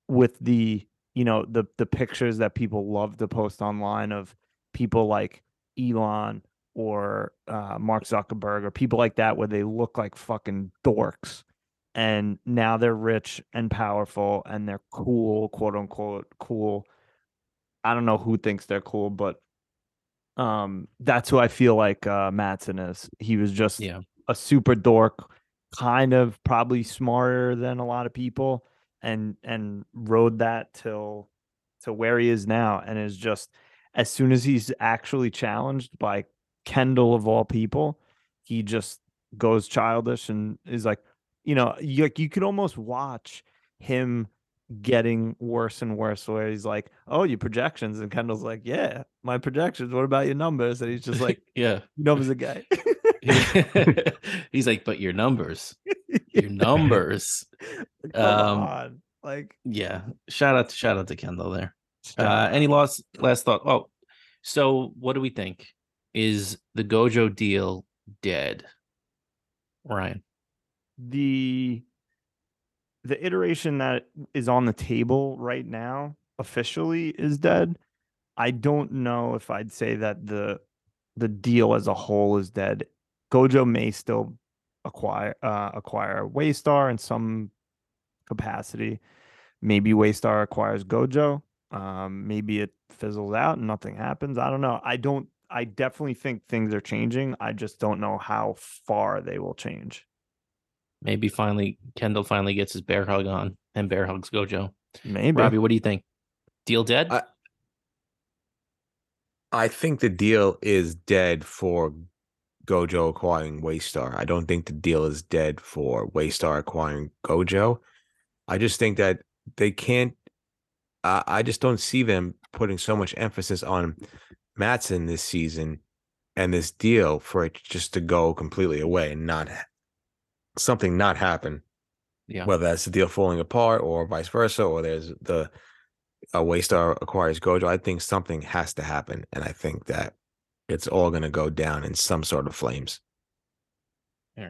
with the you know the the pictures that people love to post online of people like elon or uh, Mark Zuckerberg or people like that where they look like fucking dorks. And now they're rich and powerful and they're cool, quote unquote, cool. I don't know who thinks they're cool, but um, that's who I feel like uh, Matsson is. He was just Yeah. a super dork, kind of probably smarter than a lot of people, and and rode that till to where he is now, and is just as soon as he's actually challenged by Kendall of all people, he just goes childish and is like, you know, you, like you could almost watch him getting worse and worse where he's like, Oh, your projections. And Kendall's like, Yeah, my projections. What about your numbers? And he's just like, <laughs> yeah. numbers a guy. <laughs> He's like, but your numbers, <laughs> your numbers. Come Um, on. Like Yeah. Shout out to shout out to Kendall there. Uh, any last last thought? Oh, so what do we think? Is the Gojo deal dead? Ryan. The the iteration that is on the table right now officially is dead. I don't know if I'd say that the the deal as a whole is dead. Gojo may still acquire uh, acquire Waystar in some capacity. Maybe Waystar acquires Gojo. Um, maybe it fizzles out and nothing happens. I don't know. I don't. I definitely think things are changing. I just don't know how far they will change. Maybe finally Kendall finally gets his bear hug on and bear hugs Gojo. Maybe. Robbie, what do you think? Deal dead? I- I think the deal is dead for Gojo acquiring Waystar. I don't think the deal is dead for Waystar acquiring Gojo. I just think that they can't. I I just don't see them putting so much emphasis on Matsson this season and this deal for it just to go completely away and not ha- something not happen. yeah. Whether that's the deal falling apart or vice versa, or there's the a Waystar acquires Gojo. I think something has to happen, and I think that it's all going to go down in some sort of flames.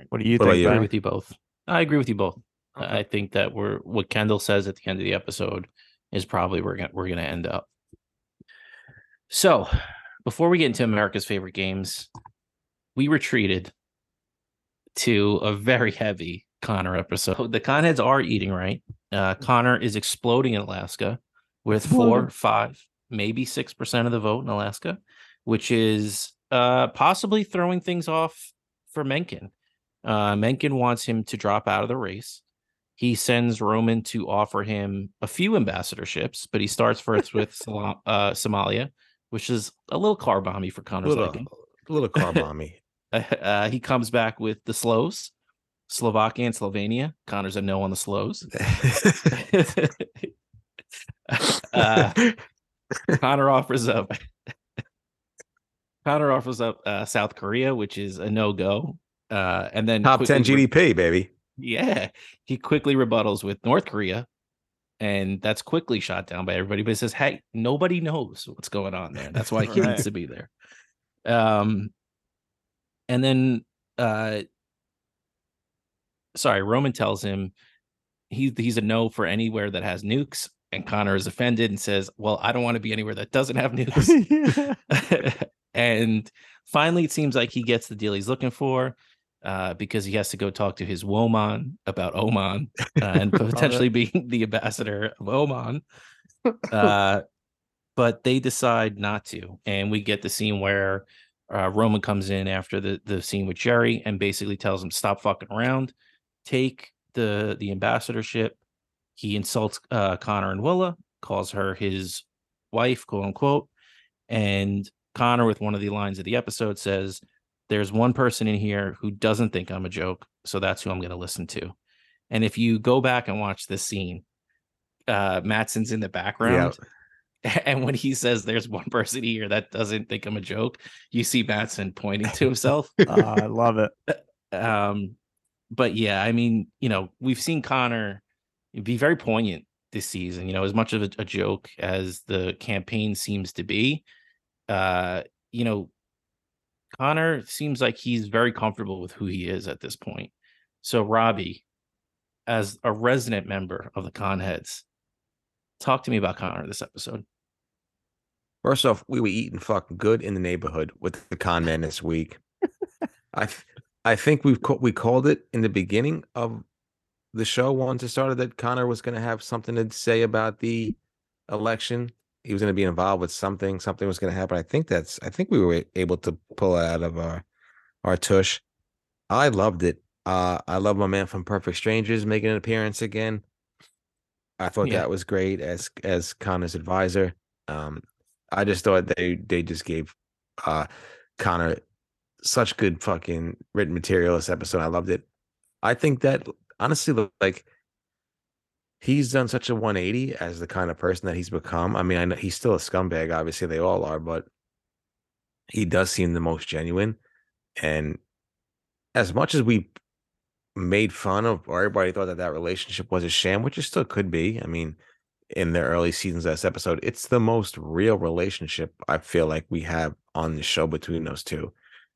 What do you What about think? you? I agree with you both. I agree with you both. I- Okay. I think that we're what Kendall says at the end of the episode is probably where we're gonna, we're going to end up. So, before we get into America's favorite games, we retreated to a very heavy Connor episode. The Conheads are eating right. Uh, Connor is exploding in Alaska with four, five, maybe six percent of the vote in Alaska, which is uh, possibly throwing things off for Mencken. Uh, Mencken wants him to drop out of the race. He sends Roman to offer him a few ambassadorships, but he starts first with <laughs> uh, Somalia, which is a little car bomby for A little, liking. a little car bomby. <laughs> Uh, he comes back with the Slows, Slovakia and Slovenia. Connor's a no on the Slows. <laughs> <laughs> uh, Connor offers up. Connor offers up uh, South Korea, which is a no go. Uh, and then Top ten quickly re- GDP, baby. yeah, he quickly rebuttals with North Korea, and that's quickly shot down by everybody. But he says, "Hey, nobody knows what's going on there. That's why he Right. needs to be there." Um, and then, uh, sorry, Roman tells him he's he's a no for anywhere that has nukes, and Connor is offended and says, "Well, I don't want to be anywhere that doesn't have nukes." <laughs> <laughs> and finally, it seems like he gets the deal he's looking for uh, because he has to go talk to his Woman about Oman <laughs> uh, and potentially being the ambassador of Oman. Uh, but they decide not to, and we get the scene where uh, Roman comes in after the the scene with Gerri and basically tells him stop fucking around, take the the ambassadorship. He insults uh, Connor and Willa, calls her his wife, quote unquote, and Connor, with one of the lines of the episode, says, There's one person in here who doesn't think I'm a joke. So that's who I'm going to listen to. And if you go back and watch this scene, uh, Matsson's in the background. <laughs> And when he says there's one person here that doesn't think I'm a joke, you see Matsson pointing to himself. <laughs> Ah, I love it. um, but yeah, I mean, you know, we've seen Connor be very poignant this season. You know, as much of a, a joke as the campaign seems to be, uh, you know, Connor seems like he's very comfortable with who he is at this point. So, Robbie, as a resident member of the Conheads, talk to me about Connor this episode. First off, we were eating fucking good in the neighborhood with the con man this week. <laughs> I I think we've ca- we called it in the beginning of the show once it started that Connor was going to have something to say about the election. He was going to be involved with something. Something was going to happen. I think that's. I think we were able to pull it out of our our tush. I loved it. Uh, I love my man from Perfect Strangers making an appearance again. I thought Yeah. that was great as as Connor's advisor. Um, I just thought they they just gave uh Connor such good fucking written material this episode. I loved it. I think that honestly, like he's done such a 180 as the kind of person that he's become. I mean, I know he's still a scumbag, obviously they all are, but he does seem the most genuine. And as much as we made fun of or everybody thought that that relationship was a sham, which it still could be. I mean, in the early seasons of this episode, it's the most real relationship I feel like we have on the show between those two.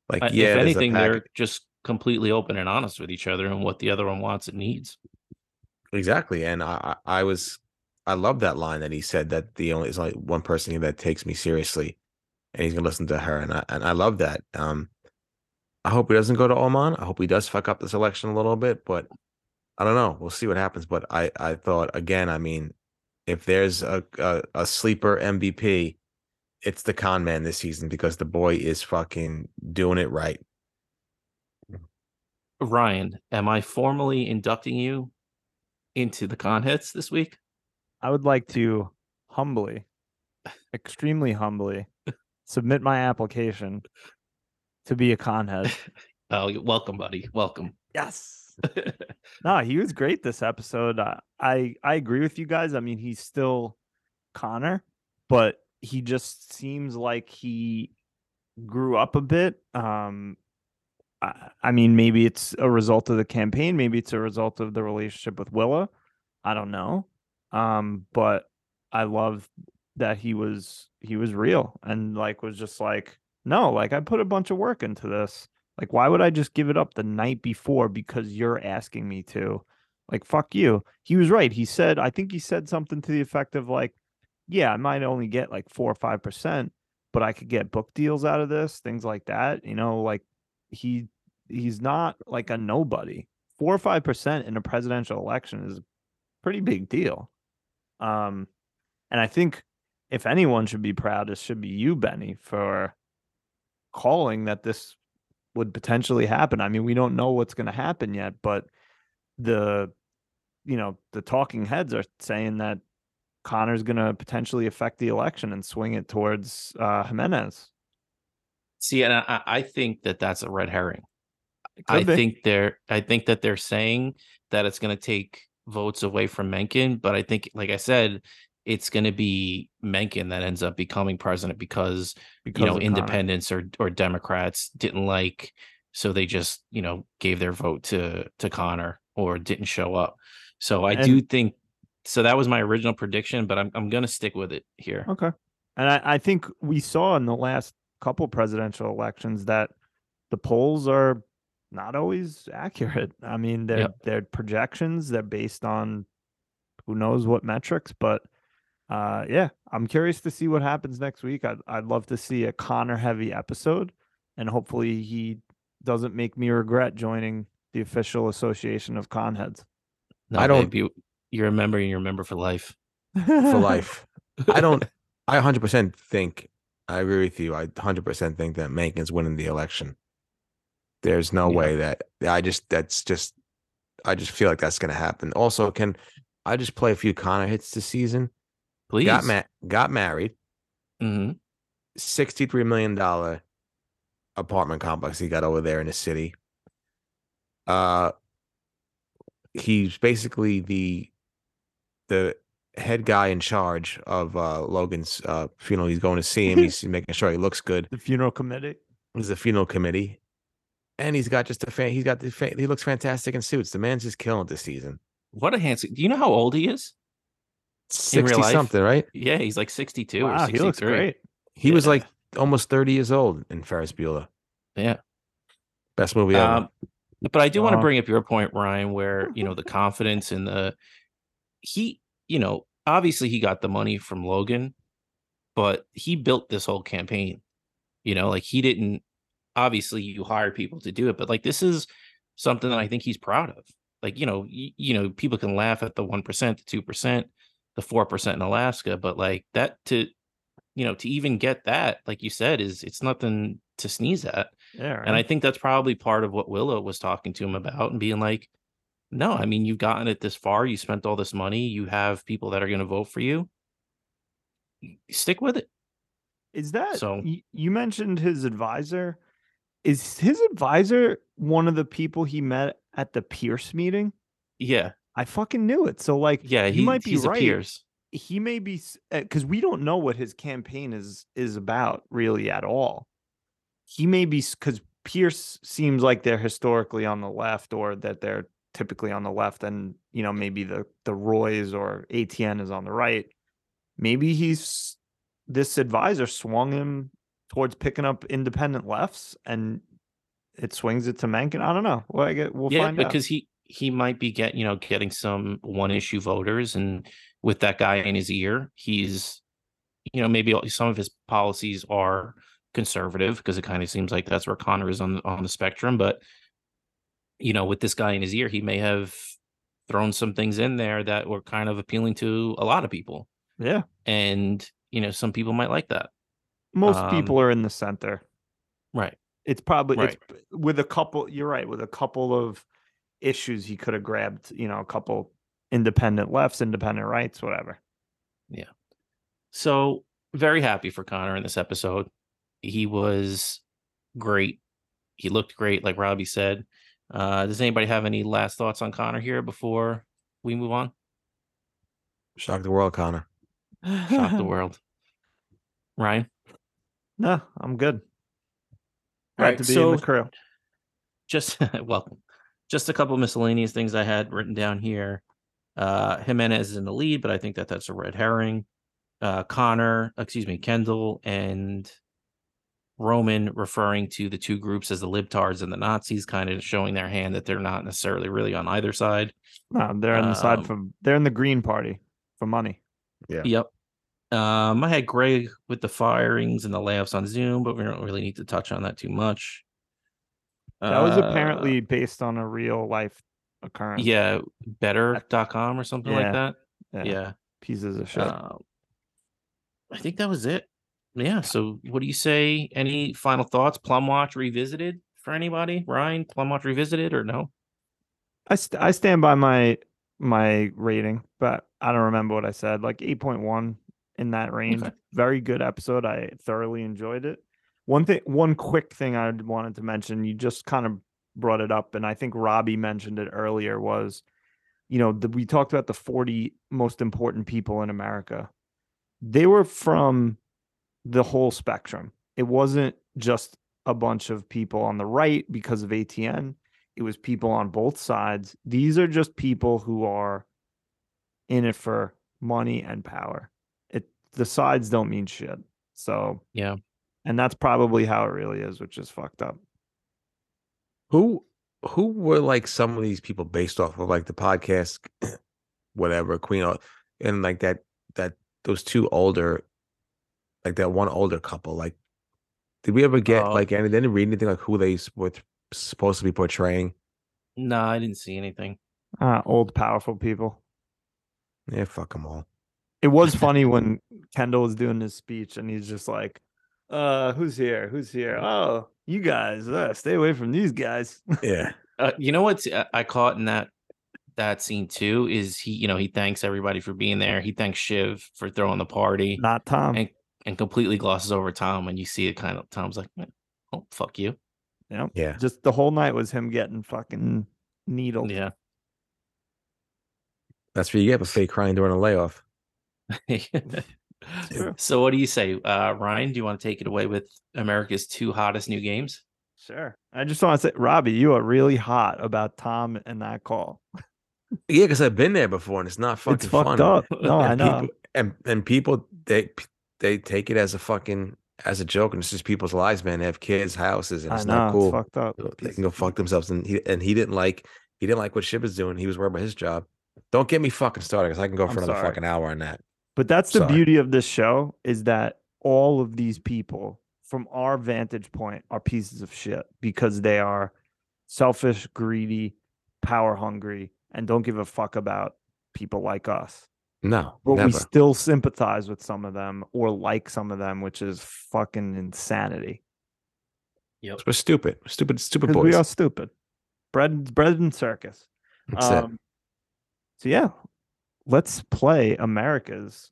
Like, Uh, yeah, if anything, they're just completely open and honest with each other and what the other one wants and needs. Exactly. And I, I I was I love that line that he said that the only is only one person that takes me seriously and he's gonna listen to her. And I and I love that. Um I hope he doesn't go to Oman. I hope he does fuck up this election a little bit, but I don't know. We'll see what happens. But I I thought again, I mean, if there's a a, a sleeper MVP, it's the con man this season because the boy is fucking doing it right. Ryan, am I formally inducting you into the Conheads this week? I would like to humbly extremely humbly submit my application to be a conhead. <laughs> Oh, welcome, buddy. Welcome. Yes. <laughs> no, he was great this episode. Uh, I I agree with you guys. I mean, he's still Connor, but he just seems like he grew up a bit. Um, I, I mean, maybe it's a result of the campaign. Maybe it's a result of the relationship with Willa. I don't know. Um, but I love that he was he was real and like was just like, no, like I put a bunch of work into this. Like, why would I just give it up the night before because you're asking me to? Like, fuck you. He was right. He said, I think he said something to the effect of like, yeah, I might only get like four or five percent, but I could get book deals out of this, things like that. You know, like he he's not like a nobody. Four or five percent in a presidential election is a pretty big deal. Um, and I think if anyone should be proud, it should be you, Benny, for calling that this would potentially happen. I mean, we don't know what's going to happen yet, but the you know the talking heads are saying that Connor's going to potentially affect the election and swing it towards uh, Jimenez. See, and I, I think that that's a red herring. I be. think they're I think that they're saying that it's going to take votes away from Mencken, but I think, like I said, it's going to be Mencken that ends up becoming president because, because you know Connor. independents or or Democrats didn't like, so they just you know gave their vote to to Connor or didn't show up. So I do think. So that was my original prediction, but I'm I'm going to stick with it here. Okay. And I, I think we saw in the last couple presidential elections that the polls are not always accurate. I mean, they're Yep. they're projections, they're based on who knows what metrics, but uh yeah, I'm curious to see what happens next week. I'd I'd love to see a Connor heavy episode and hopefully he doesn't make me regret joining the official association of conheads. No, I don't- babe, you you remember and you're a member for life. <laughs> for life. I don't. I 100% think. I agree with you. I 100% think that Mencken's winning the election. There's no Yeah. way that I just. That's just. I just feel like that's going to happen. Also, can I just play a few Connor hits this season? Please. Got ma- got married. hmm $63 million apartment complex he got over there in the city. Uh he's basically the the head guy in charge of uh Logan's uh funeral. He's going to see him. <laughs> He's making sure he looks good. the funeral committee. He's the funeral committee. And he's got just a fan. He's got the fa- he looks fantastic in suits. The man's just killing it this season. What a handsome. Do you know how old he is? In real 60 life? something, right? Yeah, he's like 62 or Wow, 63. he looks great. He was like almost 30 years old in Ferris Bueller. Yeah. Best movie ever. Um, but I do want to bring up your point, Ryan, where you know the confidence and the he, you know, obviously he got the money from Logan, but he built this whole campaign. You know, like he didn't. Obviously, you hire people to do it, but like this is something that I think he's proud of. Like you know, you, you know, people can laugh at the one percent, the two percent, the four percent in Alaska, but like that to, you know, to even get that, like you said, is it's nothing to sneeze at. Yeah. And I think that's probably part of what Willa was talking to him about and being like, no, I mean, you've gotten it this far. You spent all this money. You have people that are going to vote for you. Stick with it. Is that So- you mentioned his advisor? Is his advisor one of the people he met at the Pierce meeting? Yeah. I fucking knew it. So like, Yeah. He might be right. He may be because eh, we don't know what his campaign is is about really at all. He may be because Pierce seems like they're historically on the left, or that they're typically on the left, and you know maybe the the Roys or ATN is on the right. Maybe he's this advisor swung him towards picking up independent lefts, and it swings it to Mencken. I don't know. Well, I get we'll yeah. find out. Because he, he might be get, you know, getting some one issue voters. And with that guy in his ear, he's, you know, maybe some of his policies are conservative because it kind of seems like that's where Connor is on, the- on the spectrum. But, you know, with this guy in his ear, he may have thrown some things in there that were kind of appealing to a lot of people. Yeah, And, you know, some people might like that. most Um, people are in the center. Right. It's probably it's with a couple. You're right. With a couple of issues, he could have grabbed. You know, a couple independent lefts, independent rights, whatever. Yeah. So very happy for Connor in this episode. He was great. He looked great, like Robbie said. Uh, does anybody have any last thoughts on Connor here before we move on? Shock the world, Connor. Shock the <laughs> world. Ryan? No, I'm good. Glad right, to be so in the crew. just <laughs> welcome. Just a couple miscellaneous things I had written down here. Uh Jimenez is in the lead, but I think that that's a red herring. Uh Connor, excuse me, Kendall and Roman referring to the two groups as the libtards and the Nazis, kind of showing their hand that they're not necessarily really on either side. No, they're on the side um, for they're in the green party for money. Yeah. Yep. Um, I had Greg with the firings and the layoffs on Zoom, but we don't really need to touch on that too much. That was Uh, apparently based on a real life occurrence. yeah, better.com or something like that. yeah, Yeah. pieces of shit. Um, I think that was it. Yeah. So, what do you say? Any final thoughts? Plum Watch revisited for anybody? Ryan, Plum Watch revisited or no? I st- I stand by my my rating, but I don't remember what I said. Like eight point one in that range. Okay. Very good episode. I thoroughly enjoyed it. One thing, one quick thing I wanted to mention. You just kind of brought it up, and I think Robbie mentioned it earlier. Was you know the, we talked about the forty most important people in America. They were from the whole spectrum. It wasn't just a bunch of people on the right because of ATN it was people on both sides. These are just people who are in it for money and power. It the sides don't mean shit. So Yeah. And that's probably how it really is, which is fucked up. Who who were like some of these people based off of like the podcast, <clears throat> whatever Queen O- and like that that those two older, like that one older couple. Like, did we ever get Oh. like any? Didn't read anything like who they were supposed to be portraying? No, I didn't see anything. Uh, old powerful people. Yeah, fuck them all. It was <laughs> funny when Kendall was doing his speech and he's just like, uh, who's here? Who's here? Oh, you guys, uh, stay away from these guys. <laughs> Yeah, Uh, you know what I caught in that that scene too is he, you know, he thanks everybody for being there. He thanks Shiv for throwing the party. Not Tom. and and completely glosses over Tom when you see it kind of Tom's like, oh fuck you. Yep. yeah. Just the whole night was him getting fucking needled. Yeah. That's what you get for fake crying during a layoff. <laughs> True. so what do you say? Uh Ryan, do you want to take it away with America's two hottest new games? Sure. I just want to say, Robbie, you are really hot about Tom and that call. Yeah, because I've been there before, and it's not fucking it's fucked fun. up. No, I And know. People, and and people they they take it as a fucking as a joke, and it's just people's lives, man. They have kids, houses, and I it's know. not cool. It's fucked up. They can go fuck themselves, and he and he didn't like he didn't like what Shiv is doing. He was worried about his job. Don't get me fucking started, because I can go for I'm another sorry. fucking hour on that. But that's the Sorry. beauty of this show is that all of these people, from our vantage point, are pieces of shit because they are selfish, greedy, power hungry, and don't give a fuck about people like us. No, But never. we still sympathize with some of them or like some of them, which is fucking insanity. Yep. We're stupid, stupid, stupid Because boys. we are stupid. Bread, bread and circus. That's it. Um, so yeah, let's play America's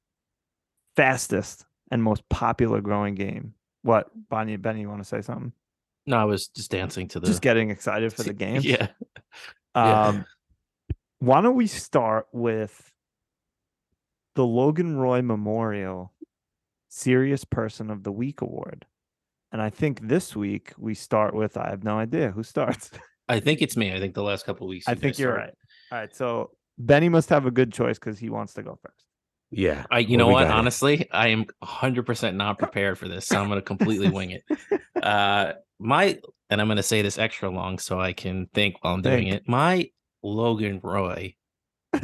fastest and most popular growing game. What, Bonnie, and Benny, you want to say something? No, I was just dancing to the Just getting excited for the game. <laughs> Yeah. yeah. Um, why don't we start with the Logan Roy Memorial Serious Person of the Week Award? And I think this week we start with I have no idea who starts. I think it's me. I think the last couple of weeks. I think you're started. right. All right, so Benny must have a good choice because he wants to go first. yeah, I, you What know what? got here? Honestly, I am 100% not prepared for this, so I'm going to completely wing it. Uh, my, and I'm going to say this extra long so I can think while I'm doing it. My Logan Roy <laughs>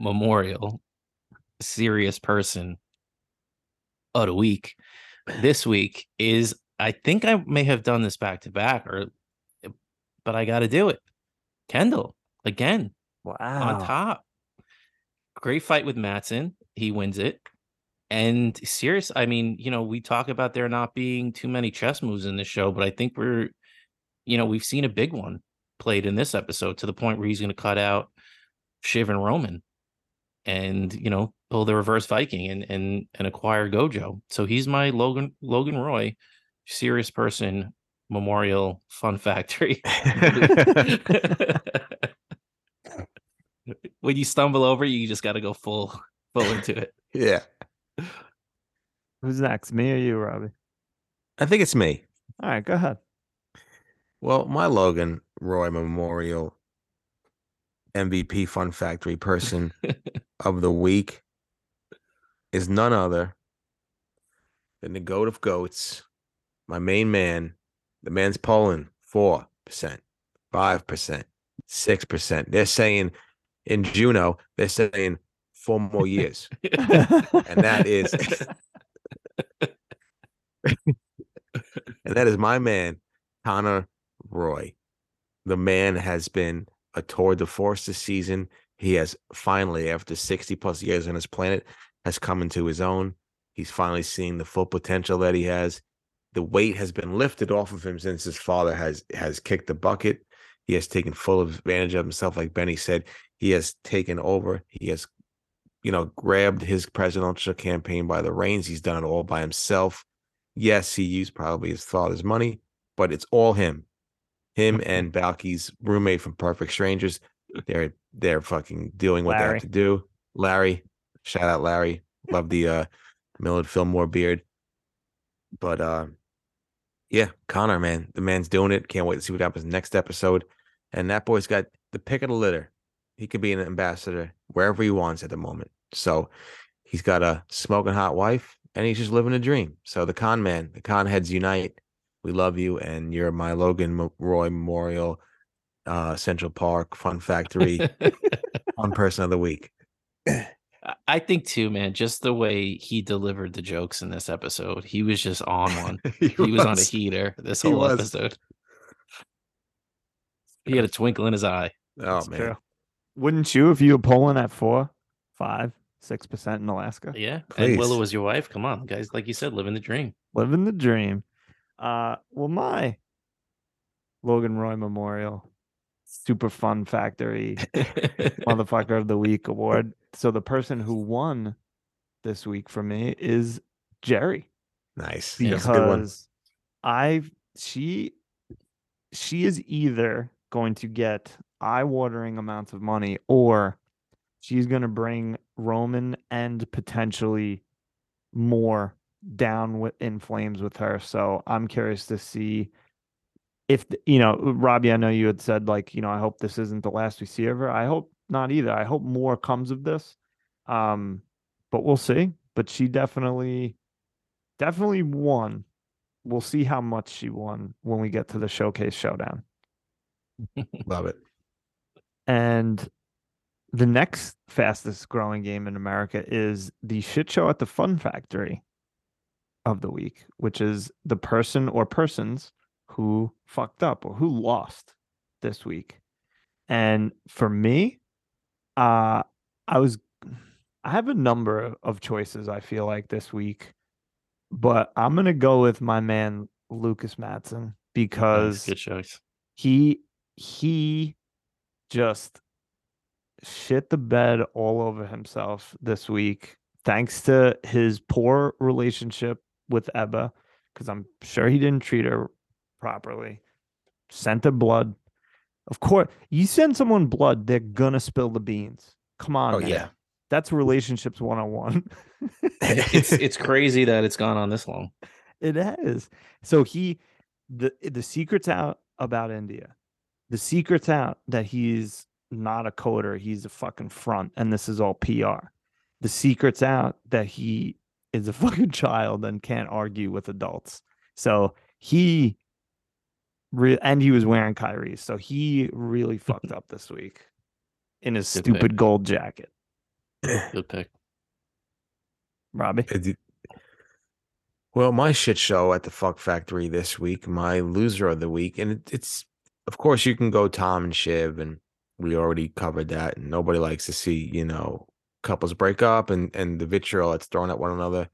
Memorial Serious Person of the Week this week is, I think I may have done this back to back, or, but I got to do it. Kendall again wow. on top. Great fight with Matsson. He wins it. And serious, I mean, you know, we talk about there not being too many chess moves in this show, but I think we're, you know, we've seen a big one played in this episode to the point where he's going to cut out Shiv and Roman. and you know pull the reverse Viking and and and acquire Gojo. So he's my Logan Logan Roy, serious person memorial fun factory. <laughs> <laughs> <laughs> when you stumble over, you just got to go full full into it. <laughs> yeah. Who's next? Me or you, Robbie? I think it's me. All right, go ahead. Well, my Logan Roy Memorial MVP Fun Factory person <laughs> of the week is none other than the goat of goats, my main man. The man's pulling four percent, five percent, six percent. They're saying in Juneau, they're saying four more years, and that is, <laughs> and that is my man, Connor Roy. The man has been a tour de force this season. He has finally, after 60 plus years on this planet, has come into his own. He's finally seeing the full potential that he has. The weight has been lifted off of him since his father has has kicked the bucket. He has taken full advantage of himself, like Benny said. He has taken over. He has, you know, grabbed his presidential campaign by the reins. He's done it all by himself. Yes, he used probably his father's money, but it's all him. Him and Balki's roommate from Perfect Strangers. They're they're fucking doing what they have to do. Larry, shout out Larry. Love the uh Millard Fillmore beard. But uh yeah, Connor, man, the man's doing it. Can't wait to see what happens next episode. And that boy's got the pick of the litter. He could be an ambassador wherever he wants at the moment. So he's got a smoking hot wife and he's just living a dream. So the con man, the con heads unite. We love you, and you're my Logan Roy Memorial, uh, Central Park Fun Factory Fun <laughs> Person of the Week. I- think too, man. Just the way he delivered the jokes in this episode, he was just on one. <laughs> He was on a heater this He whole was. episode. He had a twinkle in his eye. Oh That's man, true. Wouldn't you if you were polling at four, five, six percent in Alaska? Yeah. And Willa was your wife. Come on, guys. Like you said, living the dream. Living the dream. Uh well my Logan Roy Memorial Super Fun Factory <laughs> Motherfucker of the Week award. So the person who won this week for me is Gerri. nice. Yeah. That's a good one. because I she she is either going to get eye-watering amounts of money or she's going to bring Roman and potentially more down with in flames with her. So I'm curious to see if you know, Robbie. I know you had said like you know I hope this isn't the last we see of her. I hope not either. I hope more comes of this. Um, but we'll see. But she definitely definitely won. We'll see how much she won when we get to the showcase showdown. Love it. And the next fastest growing game in America is the shit show at the Fun Factory of the week, which is the person or persons who fucked up or who lost this week. And for me, uh I was I have a number of choices I feel like this week, but I'm going to go with my man Lukas Matsson because he he just shit the bed all over himself this week thanks to his poor relationship with Ebba because I'm sure he didn't treat her properly. Sent her blood. Of course, you send someone blood, they're gonna spill the beans. Come on, Oh man. yeah. That's relationships 101. <laughs> It's <laughs> it's crazy that it's gone on this long. It has. So he the the secret's out about India. The secret's out that he's not a coder, he's a fucking front, and this is all PR. The secret's out that he is a <laughs> fucking child and can't argue with adults. So he re- and he was wearing Kyrie, so he really mm-hmm. fucked up this week in his Good stupid pick. gold jacket. Good pick. Robbie. Well, my shit show at the Fuck Factory this week, my loser of the week, and it, it's of course you can go Tom and Shiv, and we already covered that, and nobody likes to see you know couples break up and and the vitriol that's thrown at one another.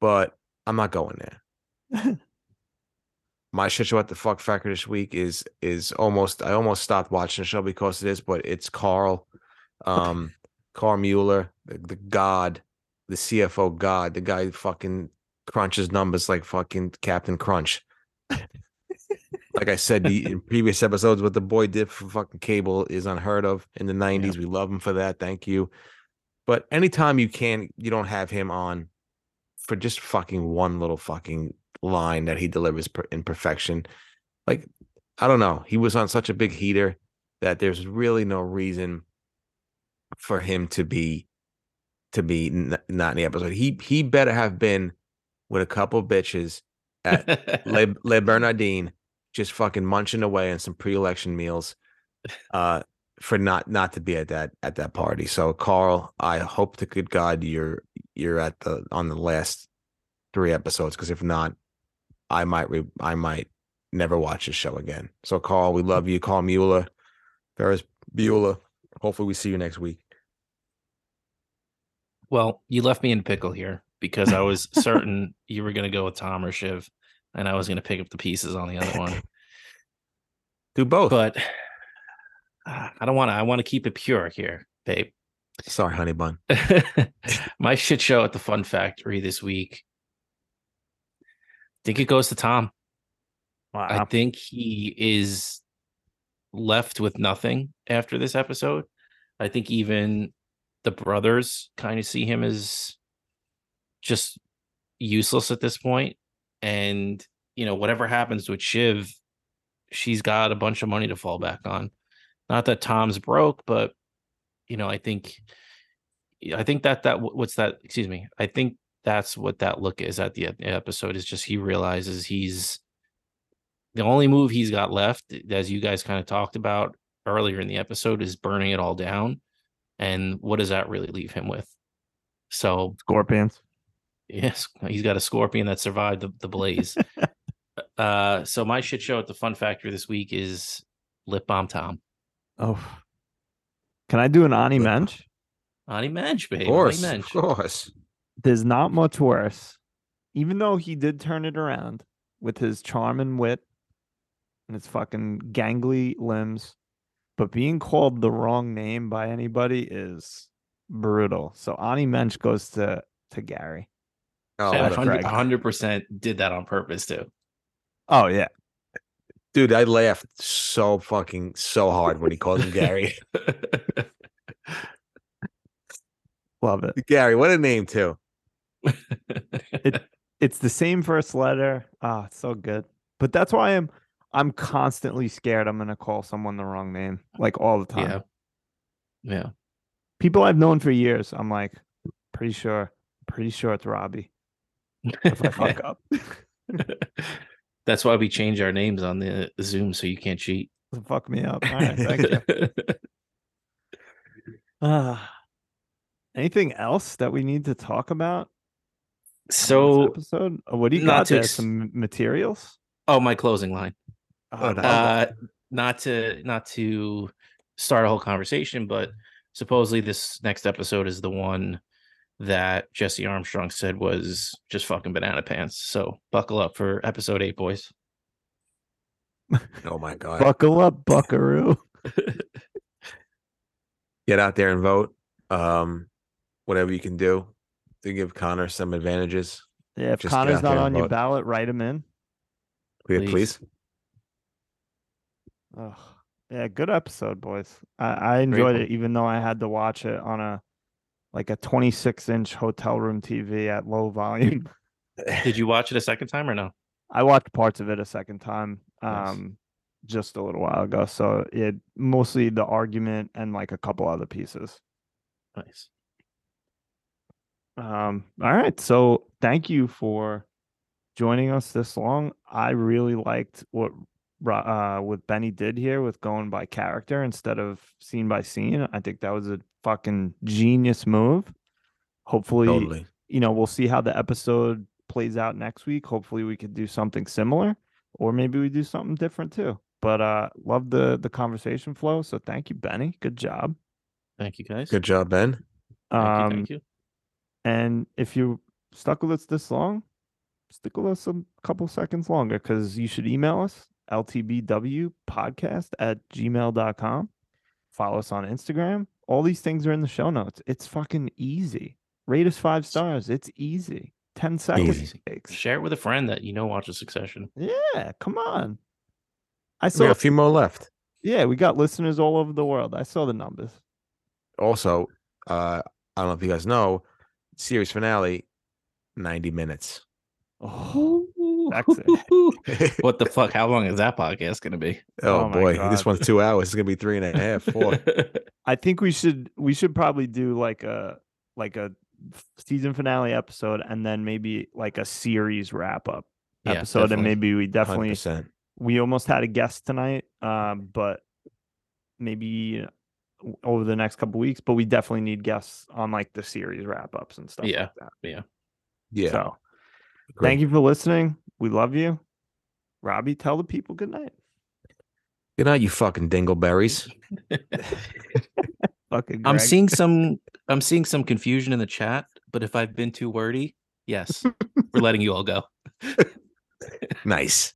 But I'm not going there. <laughs> my shit show at the Fuck Factory this week is is almost I almost stopped watching the show because of this, but it's Karl. Um, Karl Muller, the, the god, the CFO god, the guy who fucking crunches numbers like fucking Captain Crunch. <laughs> like I said the- in previous episodes, what the boy did for fucking cable is unheard of in the 90s. We love him for that. Thank you. But anytime you can, you don't have him on for just fucking one little fucking line that he delivers per- in perfection. Like, I don't know. He was on such a big heater that there's really no reason for him to be to be n- not in the episode. He he better have been with a couple bitches at <laughs> Le, Le Bernardine, just fucking munching away on some pre-election meals, <laughs> uh, for not not to be at that at that party. So, Karl, I hope to good God you're you're at the on the last three episodes because if not, I might re, I might never watch this show again. So, Karl, we love you, Karl Muller, Ferris Bueller. Hopefully, we see you next week. Well, you left me in a pickle here because I was certain you were going to go with Tom or Shiv, and I was going to pick up the pieces on the other one. <laughs> Do both. But uh, I don't want to. I want to keep it pure here, babe. Sorry, honey bun. <laughs> My shit show at the Fun Factory this week. I think it goes to Tom. Wow. I think he is left with nothing after this episode. I think even the brothers kind of see him as just useless at this point. And, you know, whatever happens with Shiv, she's got a bunch of money to fall back on. Not that Tom's broke, but you know, I think I think that that what's that, excuse me. I think that's what that look is at the episode is just he realizes he's the only move he's got left, as you guys kind of talked about earlier in the episode, is burning it all down. And what does that really leave him with? So, Scorpions. Yes, he's got a scorpion that survived the, the blaze. <laughs> uh, so my shit show at the Fun Factory this week is Lip Balm Tom. Oh. Can I do an Ani Lip- Mensch? Ani Mensch, baby. Of Ani course, Mensch. of course. There's not much worse. Even though he did turn it around with his charm and wit and his fucking gangly limbs, but being called the wrong name by anybody is brutal. So Ani Mensch goes to to Gary. Oh, And 100 Greg. 100% did that on purpose too. Oh yeah. dude, I laughed so fucking so hard when he called him Gary. <laughs> Love it. Gary, what a name too. <laughs> It's the same first letter. Ah, it's so good. But that's why I'm I'm constantly scared I'm gonna call someone the wrong name. Like all the time. yeah. Yeah. People I've known for years, I'm like, pretty sure, pretty sure it's Robbie. If I fuck up. <laughs> <laughs> That's why we change our names on the Zoom so you can't cheat. fuck me up. All right, thank you. Ah. <laughs> <sighs> anything else that we need to talk about? on this so, episode? Uh, What do you not got to there? ex- Some materials? oh, my closing line. Oh, no. Uh, not to not to start a whole conversation, but supposedly this next episode is the one that Jesse Armstrong said was just fucking banana pants. So buckle up for episode eight, boys. Oh my god. Buckle up, buckaroo. <laughs> Get out there and vote. Um, whatever you can do to give Connor some advantages. Yeah, if Just Connor's not there and on your vote. ballot, write him in. Please. Please. please. Ugh. Yeah, good episode, boys. I, I enjoyed one. it, even though I had to watch it on a like a 26 inch hotel room TV at low volume. <laughs> Did you watch it a second time or no? I watched parts of it a second time, Nice. um, just a little while ago. So it mostly the argument and like a couple other pieces. Nice. Um, all right. So thank you for joining us this long. I really liked what Ro- uh what Benny did here with going by character instead of scene by scene. I think that was a fucking genius move. Hopefully, Totally. you know, we'll see how the episode plays out next week. Hopefully we could do something similar or maybe we do something different too. But uh love the the conversation flow. So thank you, Benny. Good job. Thank you guys. Good job, Ben. Thank um you. Thank you. and if you stuck with us this long, stick with us a couple seconds longer because you should email us ltbw podcast at gmail.com. Follow us on Instagram All these things are in the show notes. It's fucking easy. Rate us five stars. It's easy. Ten seconds Easy. Share it with a friend that you know watches Succession. Yeah, come on. I saw. got a few more left. yeah, we got listeners all over the world. I saw the numbers. Also, uh, I don't know if you guys know, series finale, 90 minutes. Oh, sexy. <laughs> what the fuck? How long is that podcast going to be? Oh, Oh my boy, this one's two hours. It's gonna be three and a <laughs> half, four. I think we should we should probably do like a like a season finale episode and then maybe like a series wrap up Yeah, episode and maybe we definitely 100%. we almost had a guest tonight um but maybe over the next couple weeks but we definitely need guests on like the series wrap ups and stuff Yeah, like that Yeah. Yeah. So agree. thank you for listening we love you robbie tell the people good night Good night, you fucking dingleberries. <laughs> fucking I'm seeing some. I'm seeing some confusion in the chat. But if I've been too wordy, yes, we're letting you all go. <laughs> Nice.